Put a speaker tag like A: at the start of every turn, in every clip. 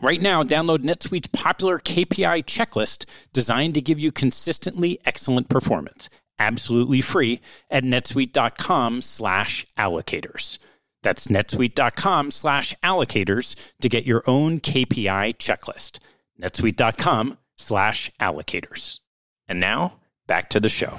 A: Right now, download NetSuite's popular KPI checklist designed to give you consistently excellent performance absolutely free at netsuite.com slash allocators. That's netsuite.com slash allocators to get your own KPI checklist. netsuite.com slash allocators. And now, back to the show.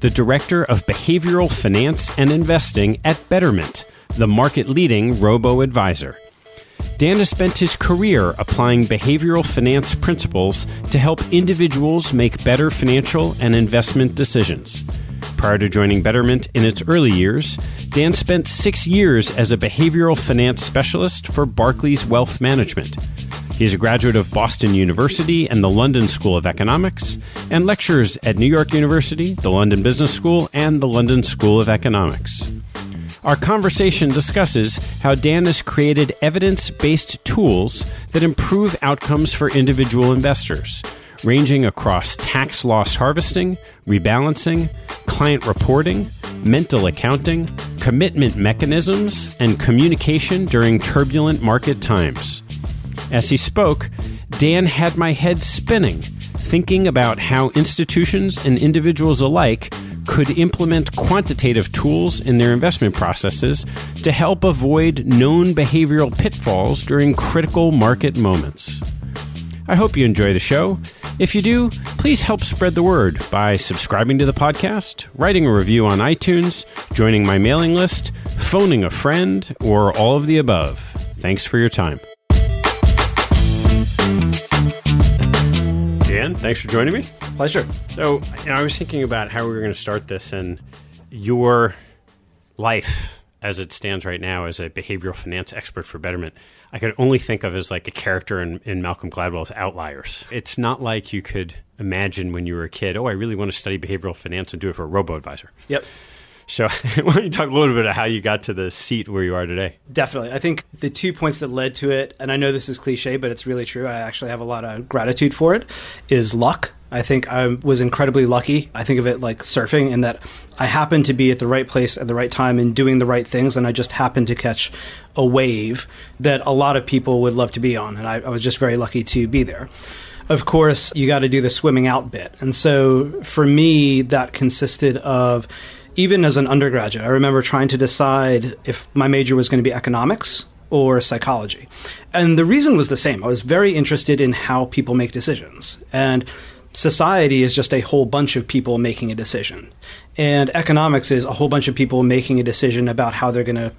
A: the Director of Behavioral Finance and Investing at Betterment the market leading robo advisor. Dan has spent his career applying behavioral finance principles to help individuals make better financial and investment decisions. Prior to joining Betterment in its early years, Dan spent six years as a behavioral finance specialist for Barclays Wealth Management. He is a graduate of Boston University and the London School of Economics, and lectures at New York University, the London Business School, and the London School of Economics. Our conversation discusses how Dan has created evidence based tools that improve outcomes for individual investors, ranging across tax loss harvesting, rebalancing, client reporting, mental accounting, commitment mechanisms, and communication during turbulent market times. As he spoke, Dan had my head spinning, thinking about how institutions and individuals alike could implement quantitative tools in their investment processes to help avoid known behavioral pitfalls during critical market moments. I hope you enjoy the show. If you do, please help spread the word by subscribing to the podcast, writing a review on iTunes, joining my mailing list, phoning a friend, or all of the above. Thanks for your time. Dan, thanks for joining me.
B: Pleasure.
A: So, you know, I was thinking about how we were going to start this, and your life
C: as it stands right now as a behavioral finance expert for Betterment, I could only think of as like a character in, in Malcolm Gladwell's Outliers. It's not like you could imagine when you were a kid, oh, I really want to study behavioral finance and do it for a robo advisor.
B: Yep.
C: So, why don't you talk a little bit about how you got to the seat where you are today?
B: Definitely. I think the two points that led to it, and I know this is cliche, but it's really true. I actually have a lot of gratitude for it, is luck. I think I was incredibly lucky. I think of it like surfing in that I happened to be at the right place at the right time and doing the right things, and I just happened to catch a wave that a lot of people would love to be on. And I, I was just very lucky to be there. Of course, you got to do the swimming out bit. And so for me, that consisted of even as an undergraduate, I remember trying to decide if my major was going to be economics or psychology. And the reason was the same. I was very interested in how people make decisions. And society is just a whole bunch of people making a decision. And economics is a whole bunch of people making a decision about how they're going to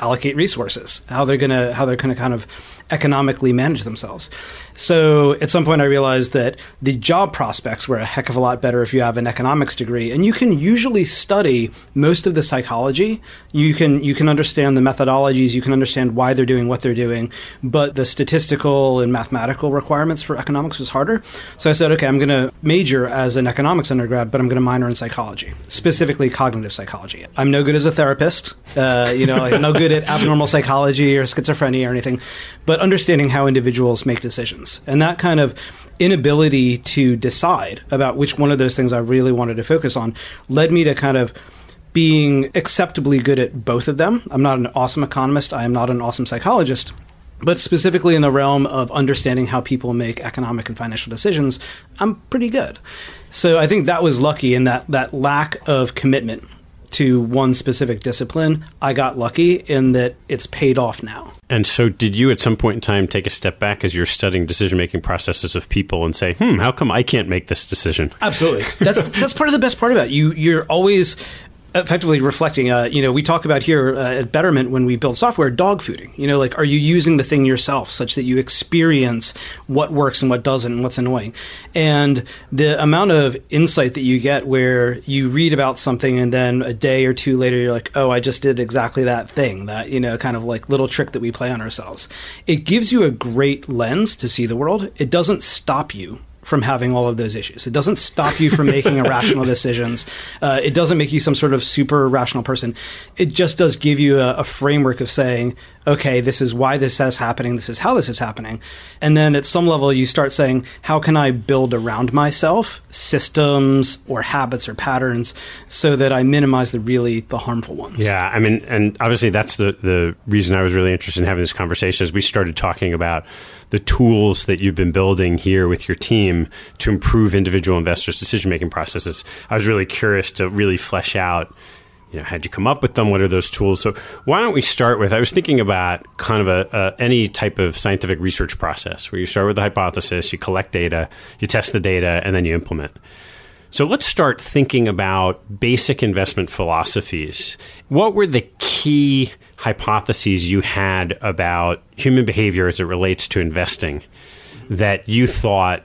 B: allocate resources, how they're going to how they're going to kind of economically manage themselves. So at some point, I realized that the job prospects were a heck of a lot better if you have an economics degree, and you can usually study most of the psychology. You can you can understand the methodologies, you can understand why they're doing what they're doing, but the statistical and mathematical requirements for economics was harder. So I said, okay, I'm going to major as an economics undergrad, but I'm going to minor in psychology, specifically cognitive psychology. I'm no good as a therapist, uh, you know, like no good at abnormal psychology or schizophrenia or anything, but understanding how individuals make decisions. And that kind of inability to decide about which one of those things I really wanted to focus on led me to kind of being acceptably good at both of them. I'm not an awesome economist, I am not an awesome psychologist. But specifically in the realm of understanding how people make economic and financial decisions, I'm pretty good. So I think that was lucky in that that lack of commitment to one specific discipline, I got lucky in that it's paid off now.
C: And so, did you at some point in time take a step back as you're studying decision making processes of people and say, "Hmm, how come I can't make this decision?"
B: Absolutely. That's that's part of the best part about it. you. You're always effectively reflecting uh, you know we talk about here uh, at betterment when we build software dog fooding. You know like are you using the thing yourself such that you experience what works and what doesn't and what's annoying? And the amount of insight that you get where you read about something and then a day or two later you're like oh i just did exactly that thing that you know kind of like little trick that we play on ourselves. It gives you a great lens to see the world. It doesn't stop you from having all of those issues. It doesn't stop you from making irrational decisions. Uh, it doesn't make you some sort of super rational person. It just does give you a, a, framework of saying, okay, this is why this is happening. This is how this is happening. And then at some level, you start saying, how can I build around myself systems or habits or patterns so that I minimize the really the harmful ones?
C: Yeah, I mean, and obviously that's the the reason I was really interested in having this conversation. Is we started talking about the tools that you've been building here with your team to improve individual investors' decision making processes. I was really curious to really flesh out you know, how'd you come up with them? What are those tools? So why don't we start with? I was thinking about kind of a, a, any type of scientific research process where you start with the hypothesis, you collect data, you test the data, and then you implement. So let's start thinking about basic investment philosophies. What were the key hypotheses you had about human behavior as it relates to investing that you thought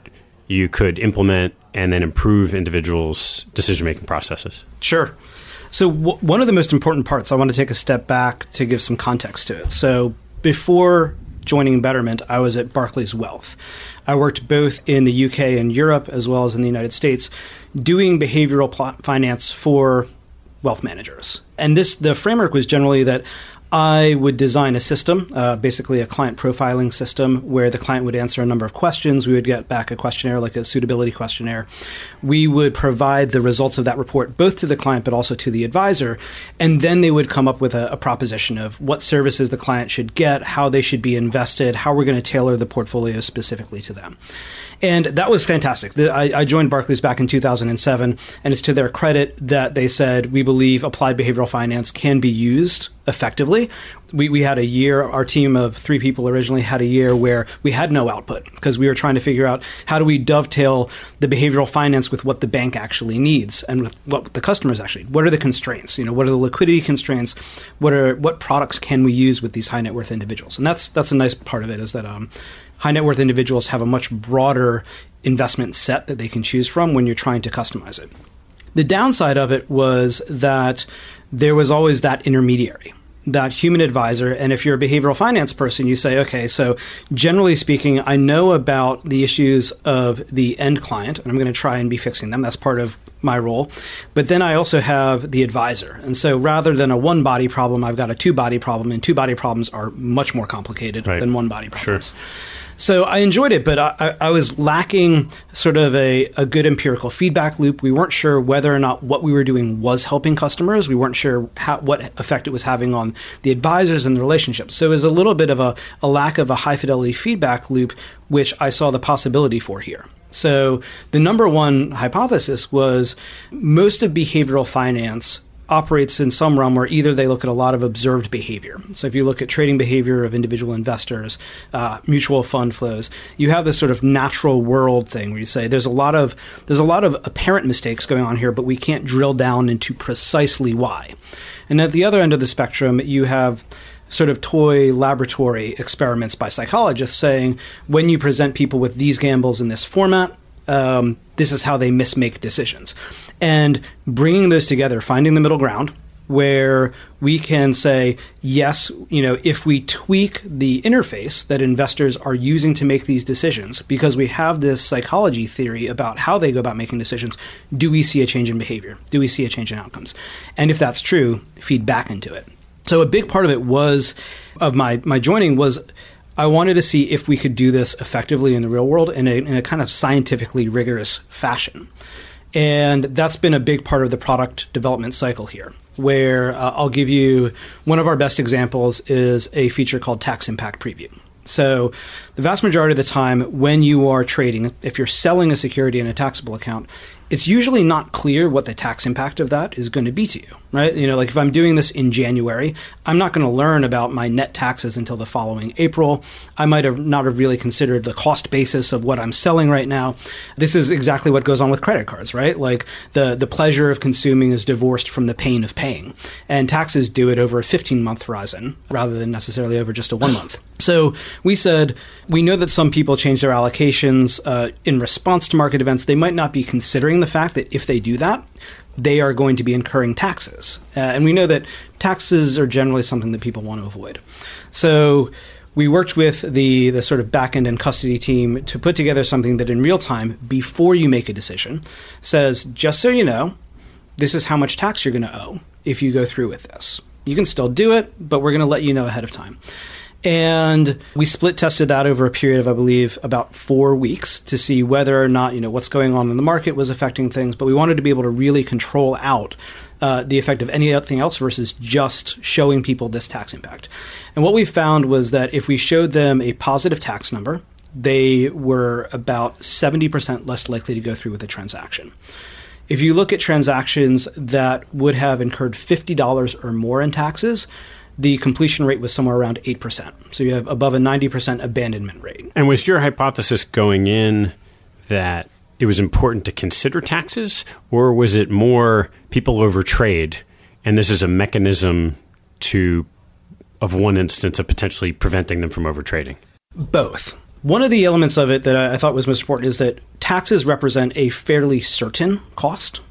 C: you could implement and then improve individuals' decision making processes?
B: Sure. So, w- one of the most important parts, I want to take a step back to give some context to it. So, before joining Betterment, I was at Barclays Wealth. I worked both in the UK and Europe as well as in the United States doing behavioral pl- finance for wealth managers. And this the framework was generally that I would design a system, uh, basically a client profiling system, where the client would answer a number of questions. We would get back a questionnaire, like a suitability questionnaire. We would provide the results of that report both to the client but also to the advisor. And then they would come up with a, a proposition of what services the client should get, how they should be invested, how we're going to tailor the portfolio specifically to them. And that was fantastic. The, I, I, joined Barclays back in 2007, and it's to their credit that they said, we believe applied behavioral finance can be used effectively. We, we had a year, our team of three people originally had a year where we had no output because we were trying to figure out how do we dovetail the behavioral finance with what the bank actually needs and with what the customers actually what are the constraints you know what are the liquidity constraints what are what products can we use with these high net worth individuals and that's that's a nice part of it is that um, high net worth individuals have a much broader investment set that they can choose from when you're trying to customize it. The downside of it was that there was always that intermediary. that human advisor. And if you're a behavioral finance person, you say, okay, so generally speaking, I know about the issues of the end client, and I'm going to try and be fixing them. That's part of my role. But then I also have the advisor. And so rather than a one body problem, I've got a two body problem, and two body problems are much more complicated right. than one body problems. Sure. So I enjoyed it, but I, I, was lacking sort of a, a good empirical feedback loop. We weren't sure whether or not what we were doing was helping customers. We weren't sure how, what effect it was having on the advisors and the relationships. So it was a little bit of a, a lack of a high fidelity feedback loop, which I saw the possibility for here. So the number one hypothesis was most of behavioral finance operates in some realm where either they look at a lot of observed behavior. So if you look at trading behavior of individual investors, uh, mutual fund flows, you have this sort of natural world thing where you say there's a lot of there's a lot of apparent mistakes going on here, but we can't drill down into precisely why. And at the other end of the spectrum, you have sort of toy laboratory experiments by psychologists saying when you present people with these gambles in this format, um, this is how they mismake decisions. And bringing those together, finding the middle ground, where we can say, yes, you know, if we tweak the interface that investors are using to make these decisions, because we have this psychology theory about how they go about making decisions, do we see a change in behavior? Do we see a change in outcomes? And if that's true, feed back into it. So a big part of it was of my my joining was I wanted to see if we could do this effectively in the real world in a, in a kind of scientifically rigorous fashion. And that's been a big part of the product development cycle here, where uh, I'll give you one of our best examples is a feature called Tax Impact Preview. So, the vast majority of the time when you are trading, if you're selling a security in a taxable account, it's usually not clear what the tax impact of that is going to be to you, right? You know, like if I'm doing this in January, I'm not going to learn about my net taxes until the following April. I might have not have really considered the cost basis of what I'm selling right now. This is exactly what goes on with credit cards, right? Like the the pleasure of consuming is divorced from the pain of paying, and taxes do it over a 15 month horizon rather than necessarily over just a one month. So we said we know that some people change their allocations uh, in response to market events. They might not be considering the fact that if they do that, they are going to be incurring taxes. Uh, and we know that taxes are generally something that people want to avoid. So we worked with the, the sort of backend and custody team to put together something that in real time, before you make a decision, says, just so you know, this is how much tax you're going to owe if you go through with this. You can still do it, but we're going to let you know ahead of time. And we split tested that over a period of, I believe, about four weeks to see whether or not, you know, what's going on in the market was affecting things. But we wanted to be able to really control out uh, the effect of anything else versus just showing people this tax impact. And what we found was that if we showed them a positive tax number, they were about 70% less likely to go through with a transaction. If you look at transactions that would have incurred $50 or more in taxes, the completion rate was somewhere around 8%. So you have above a 90% abandonment rate.
C: And was your hypothesis going in that it was important to consider taxes, or was it more people overtrade and this is a mechanism to, of one instance, of potentially preventing them from overtrading?
B: Both. One of the elements of it that I thought was most important is that taxes represent a fairly certain cost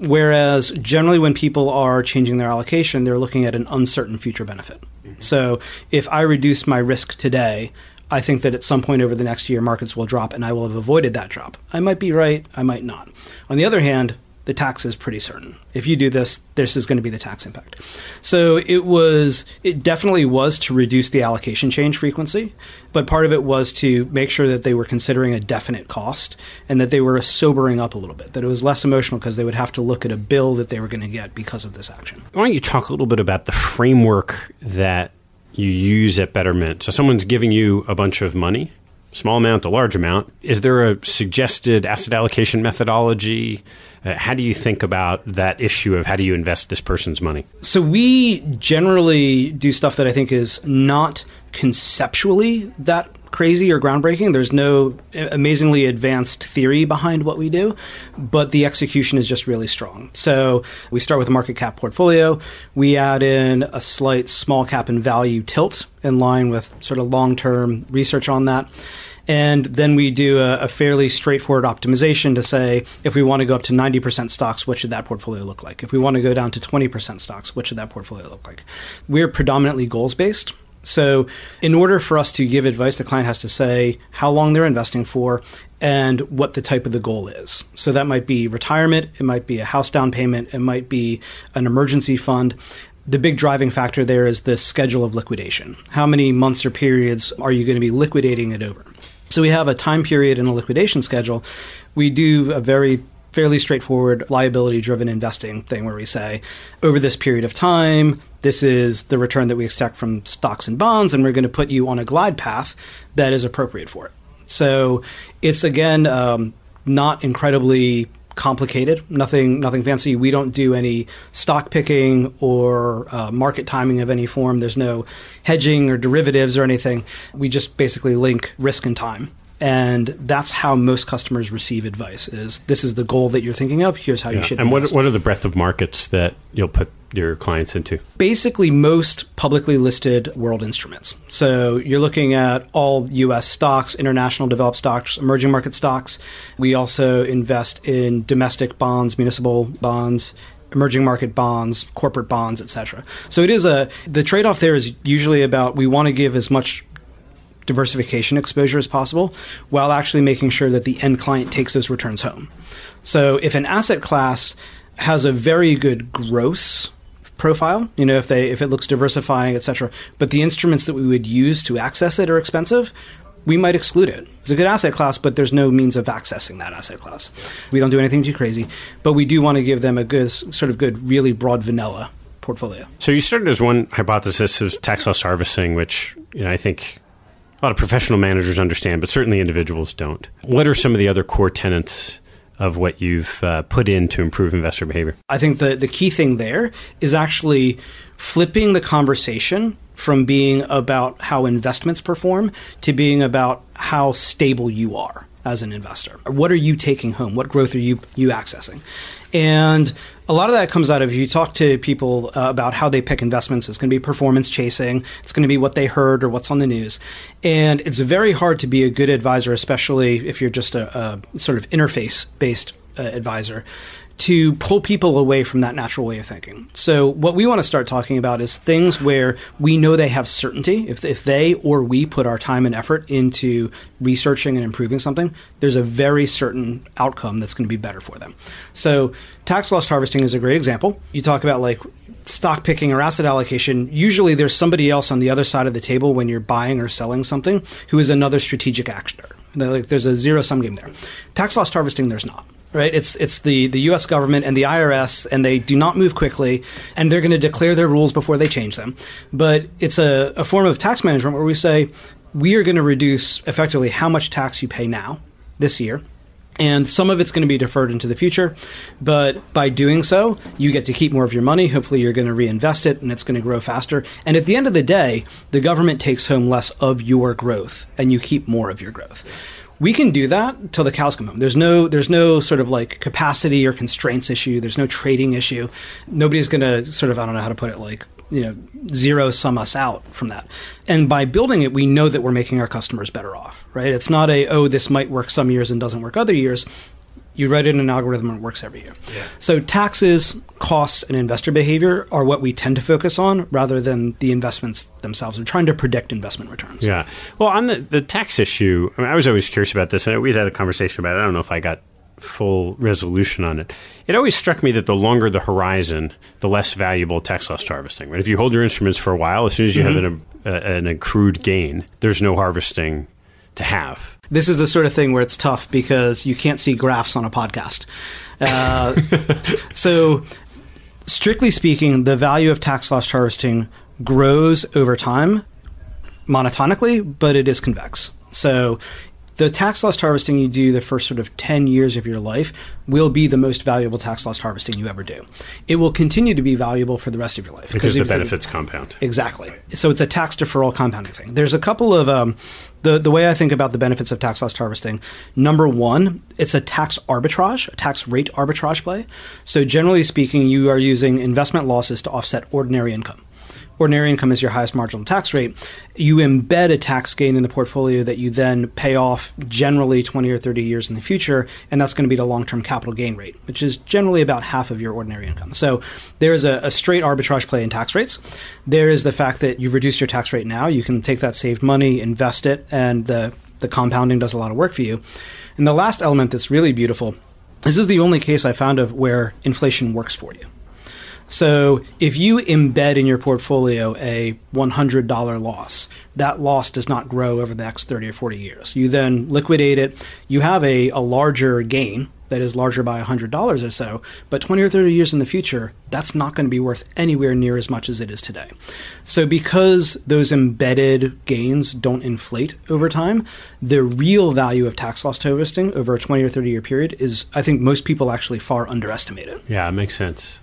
B: Whereas generally, when people are changing their allocation, they're looking at an uncertain future benefit. Mm-hmm. So if I reduce my risk today, I think that at some point over the next year, markets will drop and I will have avoided that drop. I might be right, I might not. On the other hand, the tax is pretty certain. If you do this, this is going to be the tax impact. So it was, it definitely was to reduce the allocation change frequency, but part of it was to make sure that they were considering a definite cost and that they were sobering up a little bit, that it was less emotional because they would have to look at a bill that they were going to get because of this action.
C: Why don't you talk a little bit about the framework that you use at Betterment? So someone's giving you a bunch of money small amount, a large amount. Is there a suggested asset allocation methodology? Uh, how do you think about that issue of how do you invest this person's money?
B: So we generally do stuff that I think is not conceptually that crazy or groundbreaking. There's no amazingly advanced theory behind what we do, but the execution is just really strong. So we start with a market cap portfolio. We add in a slight small cap and value tilt in line with sort of long term research on that. And then we do a, a, fairly straightforward optimization to say if we want to go up to 90% stocks, what should that portfolio look like? If we want to go down to 20% stocks, what should that portfolio look like? We're predominantly goals based. So, in order for us to give advice, the client has to say how long they're investing for and what the type of the goal is. So, that might be retirement, it might be a house down payment, it might be an emergency fund. The big driving factor there is the schedule of liquidation. How many months or periods are you going to be liquidating it over? So, we have a time period and a liquidation schedule. We do a very fairly straightforward liability driven investing thing where we say over this period of time this is the return that we expect from stocks and bonds, and we're going to put you on a glide path that is appropriate for it. So it's again um, not incredibly complicated. Nothing, nothing fancy. We don't do any stock picking or uh, market timing of any form. There's no hedging or derivatives or anything. We just basically link risk and time and that's how most customers receive advice is this is the goal that you're thinking of here's how yeah. you should
C: and what, what are the breadth of markets that you'll put your clients into
B: basically most publicly listed world instruments so you're looking at all us stocks international developed stocks emerging market stocks we also invest in domestic bonds municipal bonds emerging market bonds, corporate bonds, etc. So it is a the trade-off there is usually about we want to give as much diversification exposure as possible while actually making sure that the end client takes those returns home. So if an asset class has a very good gross profile, you know, if they if it looks diversifying, etc., but the instruments that we would use to access it are expensive, we might exclude it. It's a good asset class, but there's no means of accessing that asset class. We don't do anything too crazy, but we do want to give them a good sort of good, really broad vanilla portfolio.
C: So you started as one hypothesis of tax loss harvesting, which you know I think a lot of professional managers understand, but certainly individuals don't. What are some of the other core tenets of what you've uh, put in to improve investor behavior?
B: I think the, the key thing there is actually flipping the conversation from being about how investments perform to being about how stable you are as an investor. What are you taking home? What growth are you you accessing? And a lot of that comes out of you talk to people uh, about how they pick investments. It's going to be performance chasing. It's going to be what they heard or what's on the news. And it's very hard to be a good advisor, especially if you're just a, a sort of interface based uh, advisor, to pull people away from that natural way of thinking. So, what we want to start talking about is things where we know they have certainty. If, if they or we put our time and effort into researching and improving something, there's a very certain outcome that's going to be better for them. So, tax loss harvesting is a great example. You talk about like stock picking or asset allocation, usually there's somebody else on the other side of the table when you're buying or selling something who is another strategic actor. Like there's a zero sum game there. Tax loss harvesting, there's not right? It's it's the the U.S. government and the IRS, and they do not move quickly, and they're going to declare their rules before they change them. But it's a, a form of tax management where we say we are going to reduce effectively how much tax you pay now this year. And some of it's going to be deferred into the future. But by doing so, you get to keep more of your money. Hopefully, you're going to reinvest it and it's going to grow faster. And at the end of the day, the government takes home less of your growth and you keep more of your growth we can do that till the cows come home. There's no there's no sort of like capacity or constraints issue. There's no trading issue. Nobody's going to sort of I don't know how to put it like you know zero sum us out from that. And by building it, we know that we're making our customers better off. Right? It's not a oh this might work some years and doesn't work other years you write in an algorithm and it works every year. Yeah. So taxes, costs, and investor behavior are what we tend to focus on rather than the investments themselves. We're trying to predict investment returns.
C: Yeah. Well, on the, the tax issue, I, mean, I was always curious about this, and we'd had a conversation about it. I don't know if I got full resolution on it. It always struck me that the longer the horizon, the less valuable tax loss harvesting. Right? If you hold your instruments for a while, as soon as you mm-hmm. have an, a, an accrued gain, there's no harvesting to have.
B: This is the sort of thing where it's tough because you can't see graphs on a podcast. Uh, so, strictly speaking, the value of tax loss harvesting grows over time monotonically, but it is convex. So the tax loss harvesting you do the first sort of 10 years of your life will be the most valuable tax loss harvesting you ever do. It will continue to be valuable for the rest of your life.
C: Because the benefits compound.
B: Exactly. So it's a tax deferral compounding thing. There's a couple of, um, the, the way I think about the benefits of tax loss harvesting, number one, it's a tax arbitrage, a tax rate arbitrage play. So generally speaking, you are using investment losses to offset ordinary income ordinary income is your highest marginal tax rate, you embed a tax gain in the portfolio that you then pay off generally 20 or 30 years in the future, and that's going to be the long term capital gain rate, which is generally about half of your ordinary income. So there's a, a straight arbitrage play in tax rates. There is the fact that you've reduced your tax rate now. You can take that saved money, invest it, and the, the compounding does a lot of work for you. And the last element that's really beautiful this is the only case I found of where inflation works for you. So if you embed in your portfolio a $100 loss, that loss does not grow over the next 30 or 40 years. You then liquidate it, you have a, a larger gain that is larger by $100 or so, but 20 or 30 years in the future, that's not going to be worth anywhere near as much as it is today. So, because those embedded gains don't inflate over time, the real value of tax loss harvesting over a 20 or 30 year period is, I think, most people actually far underestimate it.
C: Yeah, it makes sense.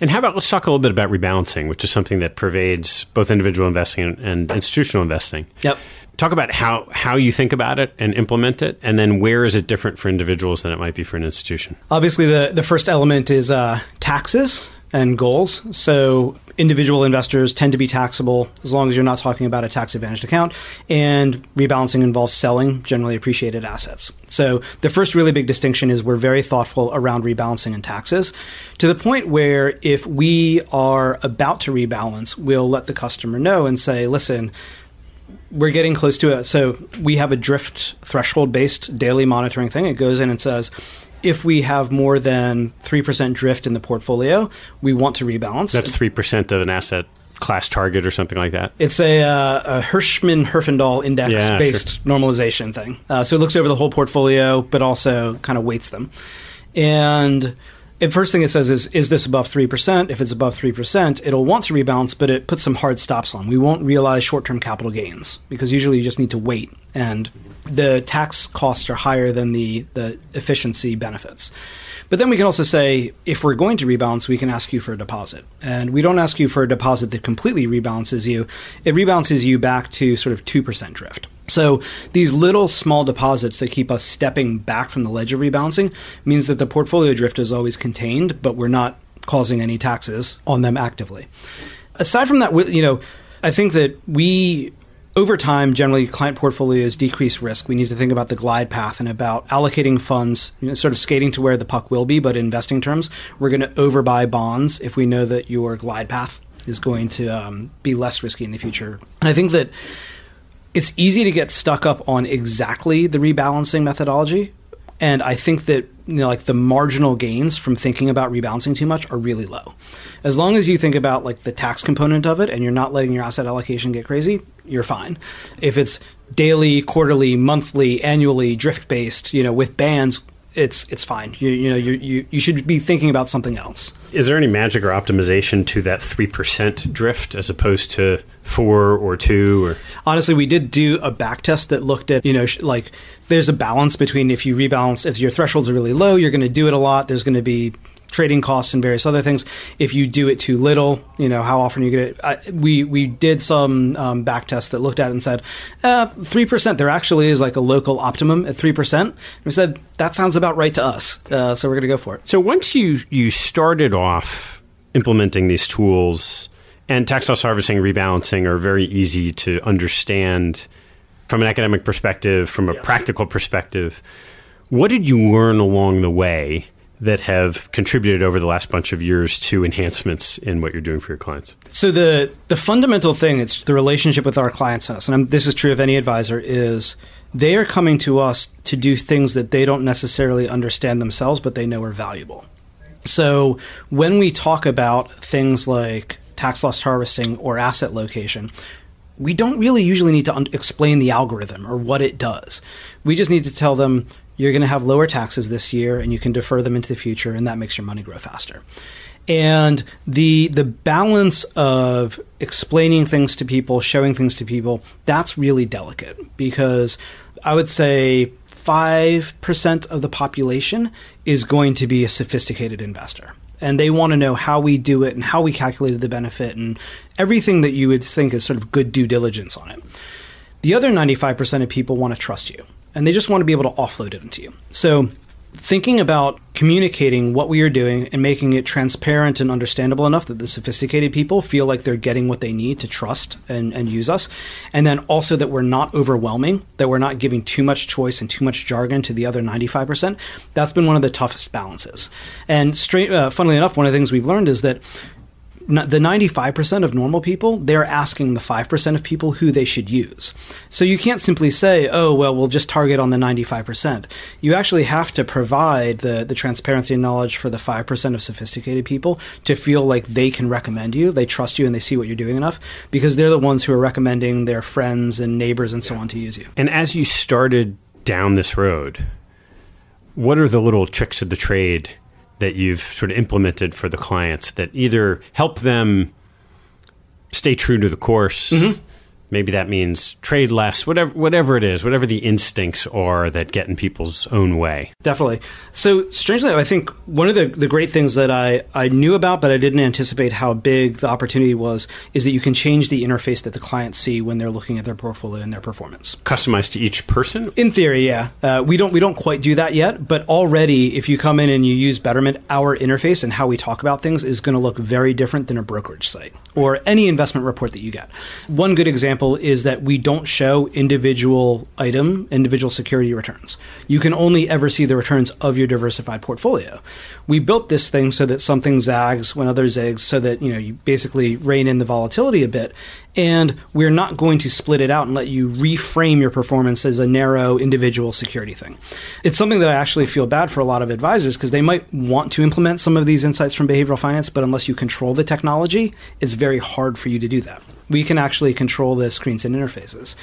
C: And how about let's talk a little bit about rebalancing, which is something that pervades both individual investing and institutional investing.
B: Yep.
C: Talk about how, how you think about it and implement it, and then where is it different for individuals than it might be for an institution?
B: Obviously, the, the first element is uh, taxes and goals. So individual investors tend to be taxable as long as you're not talking about a tax advantaged account. And rebalancing involves selling generally appreciated assets. So the first really big distinction is we're very thoughtful around rebalancing and taxes to the point where if we are about to rebalance, we'll let the customer know and say, listen, we're getting close to it. So we have a drift threshold based daily monitoring thing. It goes in and says, if we have more than 3% drift in the portfolio, we want to rebalance.
C: That's 3% of an asset class target or something like that?
B: It's a, uh, a Hirschman Herfindahl index yeah, based sure. normalization thing. Uh, so it looks over the whole portfolio, but also kind of weights them. And the first thing it says is, is this above 3%? If it's above 3%, it'll want to rebalance, but it puts some hard stops on. We won't realize short term capital gains because usually you just need to wait and the tax costs are higher than the, the efficiency benefits. But then we can also say if we're going to rebalance, we can ask you for a deposit. And we don't ask you for a deposit that completely rebalances you, it rebalances you back to sort of 2% drift. So these little small deposits that keep us stepping back from the ledge of rebalancing means that the portfolio drift is always contained, but we're not causing any taxes on them actively. Aside from that, you know, I think that we over time, generally, client portfolios decrease risk. We need to think about the glide path and about allocating funds, you know, sort of skating to where the puck will be, but in investing terms, we're going to overbuy bonds if we know that your glide path is going to um, be less risky in the future. And I think that it's easy to get stuck up on exactly the rebalancing methodology. And I think that you know, like the marginal gains from thinking about rebalancing too much are really low. As long as you think about like the tax component of it and you're not letting your asset allocation get crazy, you're fine. If it's daily, quarterly, monthly, annually, drift based, you know, with bands, it's it's fine. You, you know, you, you you should be thinking about something else.
C: Is there any magic or optimization to that three percent drift as opposed to four or two? Or
B: honestly, we did do a back test that looked at you know like there's a balance between if you rebalance if your thresholds are really low, you're going to do it a lot. There's going to be trading costs and various other things. If you do it too little, you know how often you get it. I, we we did some um, back tests that looked at it and said uh, three uh, percent. There actually is like a local optimum at three percent. We said that sounds about right to us, uh, so we're going to go for it.
C: So once you you started off implementing these tools and tax loss harvesting, rebalancing are very easy to understand from an academic perspective, from a yeah. practical perspective. What did you learn along the way? That have contributed over the last bunch of years to enhancements in what you're doing for your clients?
B: So the the fundamental thing it's the relationship with our clients and us, and I'm, this is true of any advisor, is they are coming to us to do things that they don't necessarily understand themselves, but they know are valuable. So when we talk about things like tax loss harvesting or asset location, we don't really usually need to un- explain the algorithm or what it does. We just need to tell them you're going to have lower taxes this year and you can defer them into the future and that makes your money grow faster. And the the balance of explaining things to people showing things to people that's really delicate because i would say 5% of the population is going to be a sophisticated investor. And they want to know how we do it and how we calculated the benefit and everything that you would think is sort of good due diligence on it. The other 95% of people want to trust you and they just want to be able to offload it into you. So, thinking about communicating what we are doing and making it transparent and understandable enough that the sophisticated people feel like they're getting what they need to trust and, and use us. And then also that we're not overwhelming, that we're not giving too much choice and too much jargon to the other 95%. That's been one of the toughest balances. And straight, uh, funnily enough, one of the things we've learned is that the 95% of normal people, they're asking the 5% of people who they should use. So you can't simply say, oh, well, we'll just target on the 95%. You actually have to provide the, the transparency and knowledge for the 5% of sophisticated people to feel like they can recommend you, they trust you, and they see what you're doing enough because they're the ones who are recommending their friends and neighbors and so on to use you.
C: And as you started down this road, what are the little tricks of the trade that you've sort of implemented for the clients that either help them stay true to the course mm-hmm. Maybe that means trade less, whatever whatever it is, whatever the instincts are that get in people's own way.
B: Definitely. So strangely, I think one of the, the great things that I, I knew about, but I didn't anticipate how big the opportunity was, is that you can change the interface that the clients see when they're looking at their portfolio and their performance.
C: Customized to each person?
B: In theory, yeah. Uh, we don't we don't quite do that yet, but already if you come in and you use Betterment, our interface and how we talk about things is going to look very different than a brokerage site or any investment report that you get. One good example example is that we don't show individual item, individual security returns. You can only ever see the returns of your diversified portfolio. We built this thing so that something zags when others zags, so that you know you basically rein in the volatility a bit. And we're not going to split it out and let you reframe your performance as a narrow individual security thing. It's something that I actually feel bad for a lot of advisors because they might want to implement some of these insights from behavioral finance, but unless you control the technology, it's very hard for you to do that we can actually control the screens and interfaces.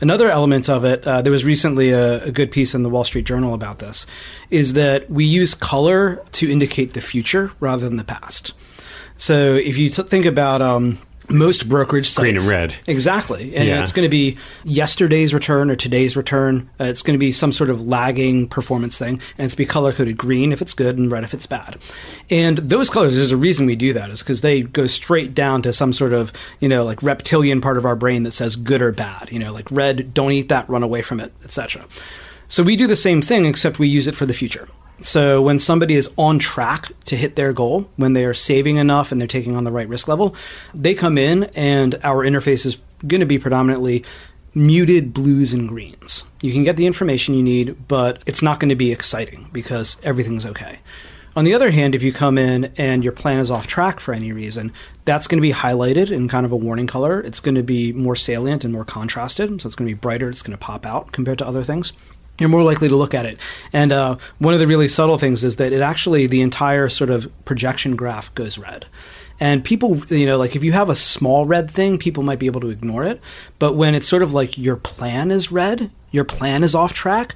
B: Another element of it, uh, there was recently a, a, good piece in the Wall Street Journal about this, is that we use color to indicate the future rather than the past. So if you think about um, most brokerage sites.
C: Green and red.
B: Exactly. And yeah. it's going to be yesterday's return or today's return. Uh, it's going to be some sort of lagging performance thing. And it's be color coded green if it's good and red if it's bad. And those colors, there's a reason we do that, is because they go straight down to some sort of, you know, like reptilian part of our brain that says good or bad. You know, like red, don't eat that, run away from it, etc. So we do the same thing, except we use it for the future. So when somebody is on track to hit their goal, when they are saving enough and they're taking on the right risk level, they come in and our interface is going to be predominantly muted blues and greens. You can get the information you need, but it's not going to be exciting because everything's okay. On the other hand, if you come in and your plan is off track for any reason, that's going to be highlighted in kind of a warning color. It's going to be more salient and more contrasted. So it's going to be brighter. It's going to pop out compared to other things you're more likely to look at it. And uh, one of the really subtle things is that it actually, the entire sort of projection graph goes red. And people, you know, like if you have a small red thing, people might be able to ignore it. But when it's sort of like your plan is red, your plan is off track,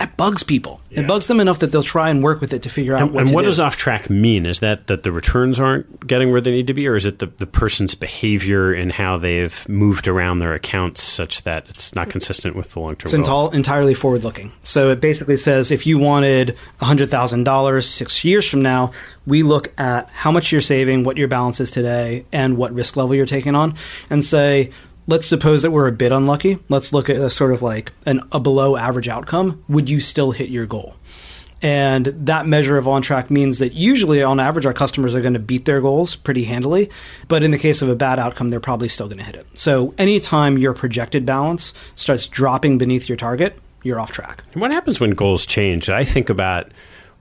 B: that bugs people. Yeah. It bugs them enough that they'll try and work with it to figure out
C: and,
B: what.
C: And what
B: do.
C: does off track mean? Is that that the returns aren't getting where they need to be, or is it the, the person's behavior and how they've moved around their accounts such that it's not consistent with the long term?
B: It's enti- entirely forward looking. So it basically says if you wanted hundred thousand dollars six years from now, we look at how much you're saving, what your balance is today, and what risk level you're taking on, and say let's suppose that we're a bit unlucky. Let's look at a sort of like an, a below average outcome. Would you still hit your goal? And that measure of on track means that usually, on average, our customers are going to beat their goals pretty handily. But in the case of a bad outcome, they're probably still going to hit it. So, anytime your projected balance starts dropping beneath your target, you're off track.
C: What happens when goals change? I think about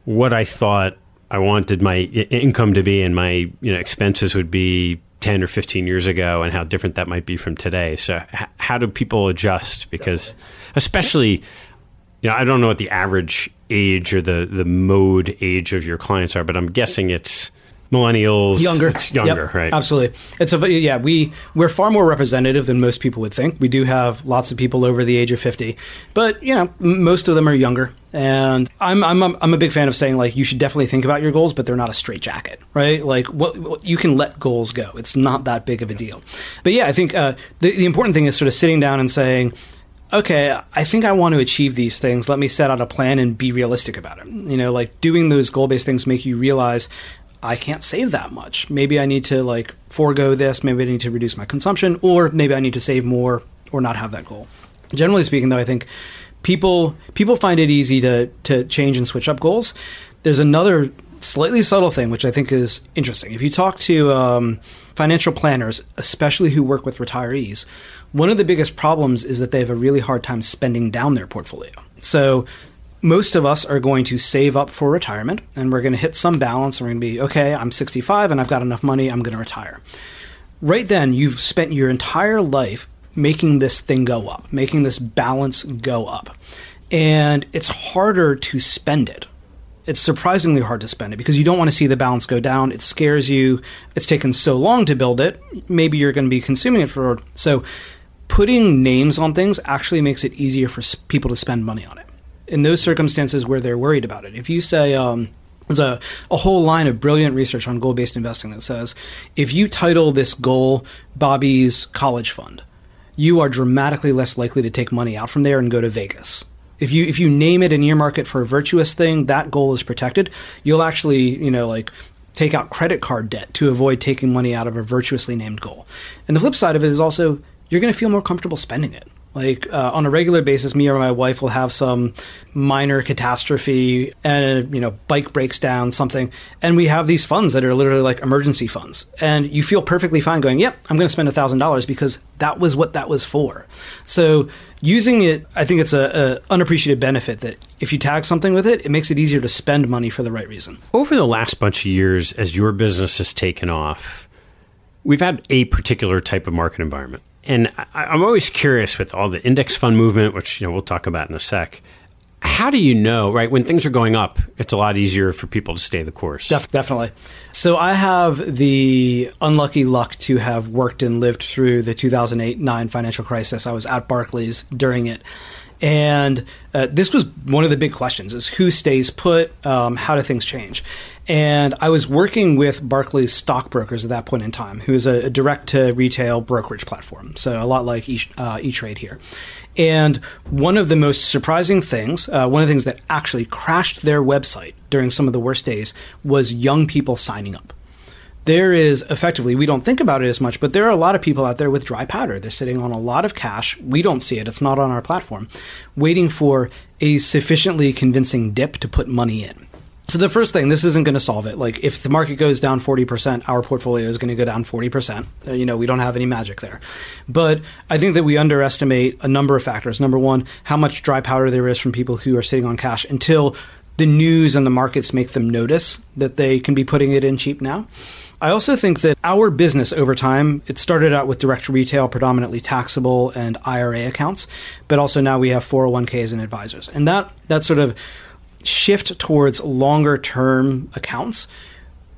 C: what I thought I wanted my income to be and my you know expenses would be 10 or 15 years ago and how different that might be from today. So, h- how do people adjust? Because, especially, you know, I don't know what the average age or the, the mode age of your clients are, but I'm guessing it's millennials
B: younger
C: it's younger
B: yep,
C: right
B: absolutely it's a yeah we we're far more representative than most people would think we do have lots of people over the age of 50 but you know most of them are younger and I'm I'm a, I'm a big fan of saying like you should definitely think about your goals, but they're not a straight jacket, right? Like what, what you can let goals go. It's not that big of a deal. But yeah, I think uh, the the important thing is sort of sitting down and saying, okay, I think I want to achieve these things. Let me set out a plan and be realistic about it. You know, like doing those goal based things make you realize I can't save that much. Maybe I need to like forego this. Maybe I need to reduce my consumption, or maybe I need to save more or not have that goal. Generally speaking, though, I think people people find it easy to to change and switch up goals. there's another slightly subtle thing which I think is interesting. If you talk to um, financial planners, especially who work with retirees, one of the biggest problems is that they have a really hard time spending down their portfolio. So most of us are going to save up for retirement and we're going to hit some balance and we're going to be okay i'm 65 and i've got enough money i'm going to retire. Right then you've spent your entire life making this thing go up making this balance go up. And it's harder to spend it. It's surprisingly hard to spend it because you don't want to see the balance go down. It scares you. It's taken so long to build it maybe you're going to be consuming it for so putting names on things actually makes it easier for people to spend money on it in those circumstances where they're worried about it. If you say, um, there's a, a whole line of brilliant research on goal based investing that says if you title this goal Bobby's college fund, you are dramatically less likely to take money out from there and go to Vegas. If you if you name it and earmark it for a virtuous thing, that goal is protected. You'll actually, you know, like take out credit card debt to avoid taking money out of a virtuously named goal. And the flip side of it is also you're going to feel more comfortable spending it. Like uh, on a regular basis, me or my wife will have some minor catastrophe, and you know, bike breaks down, something, and we have these funds that are literally like emergency funds, and you feel perfectly fine going, "Yep, I'm going to spend a thousand dollars because that was what that was for." So using it, I think it's a, a unappreciated benefit that if you tag something with it, it makes it easier to spend money for the right reason.
C: Over the last bunch of years, as your business has taken off, we've had a particular type of market environment and I, am always curious with all the index fund movement, which you know we'll talk about in a sec. How do you know, right? When things are going up, it's a lot easier for people to stay the course.
B: Def- definitely. So I have the unlucky luck to have worked and lived through the 2008-9 financial crisis. I was at Barclays during it. And uh, this was one of the big questions: is who stays put? Um, how do things change? And I was working with Barclays stockbrokers at that point in time, who is a, a direct to retail brokerage platform. So a lot like e, uh, E-Trade here. And one of the most surprising things, uh, one of the things that actually crashed their website during some of the worst days was young people signing up. There is effectively, we don't think about it as much, but there are a lot of people out there with dry powder. They're sitting on a lot of cash. We don't see it, it's not on our platform, waiting for a sufficiently convincing dip to put money in. So the first thing, this isn't going to solve it. Like if the market goes down 40%, our portfolio is going to go down 40%. Uh, you know, we don't have any magic there. But I think that we underestimate a number of factors. Number one, how much dry powder there is from people who are sitting on cash until the news and the markets make them notice that they can be putting it in cheap now. I also think that our business over time, it started out with direct retail, predominantly taxable and IRA accounts, but also now we have 401ks and advisors. And that that sort of shift towards longer term accounts,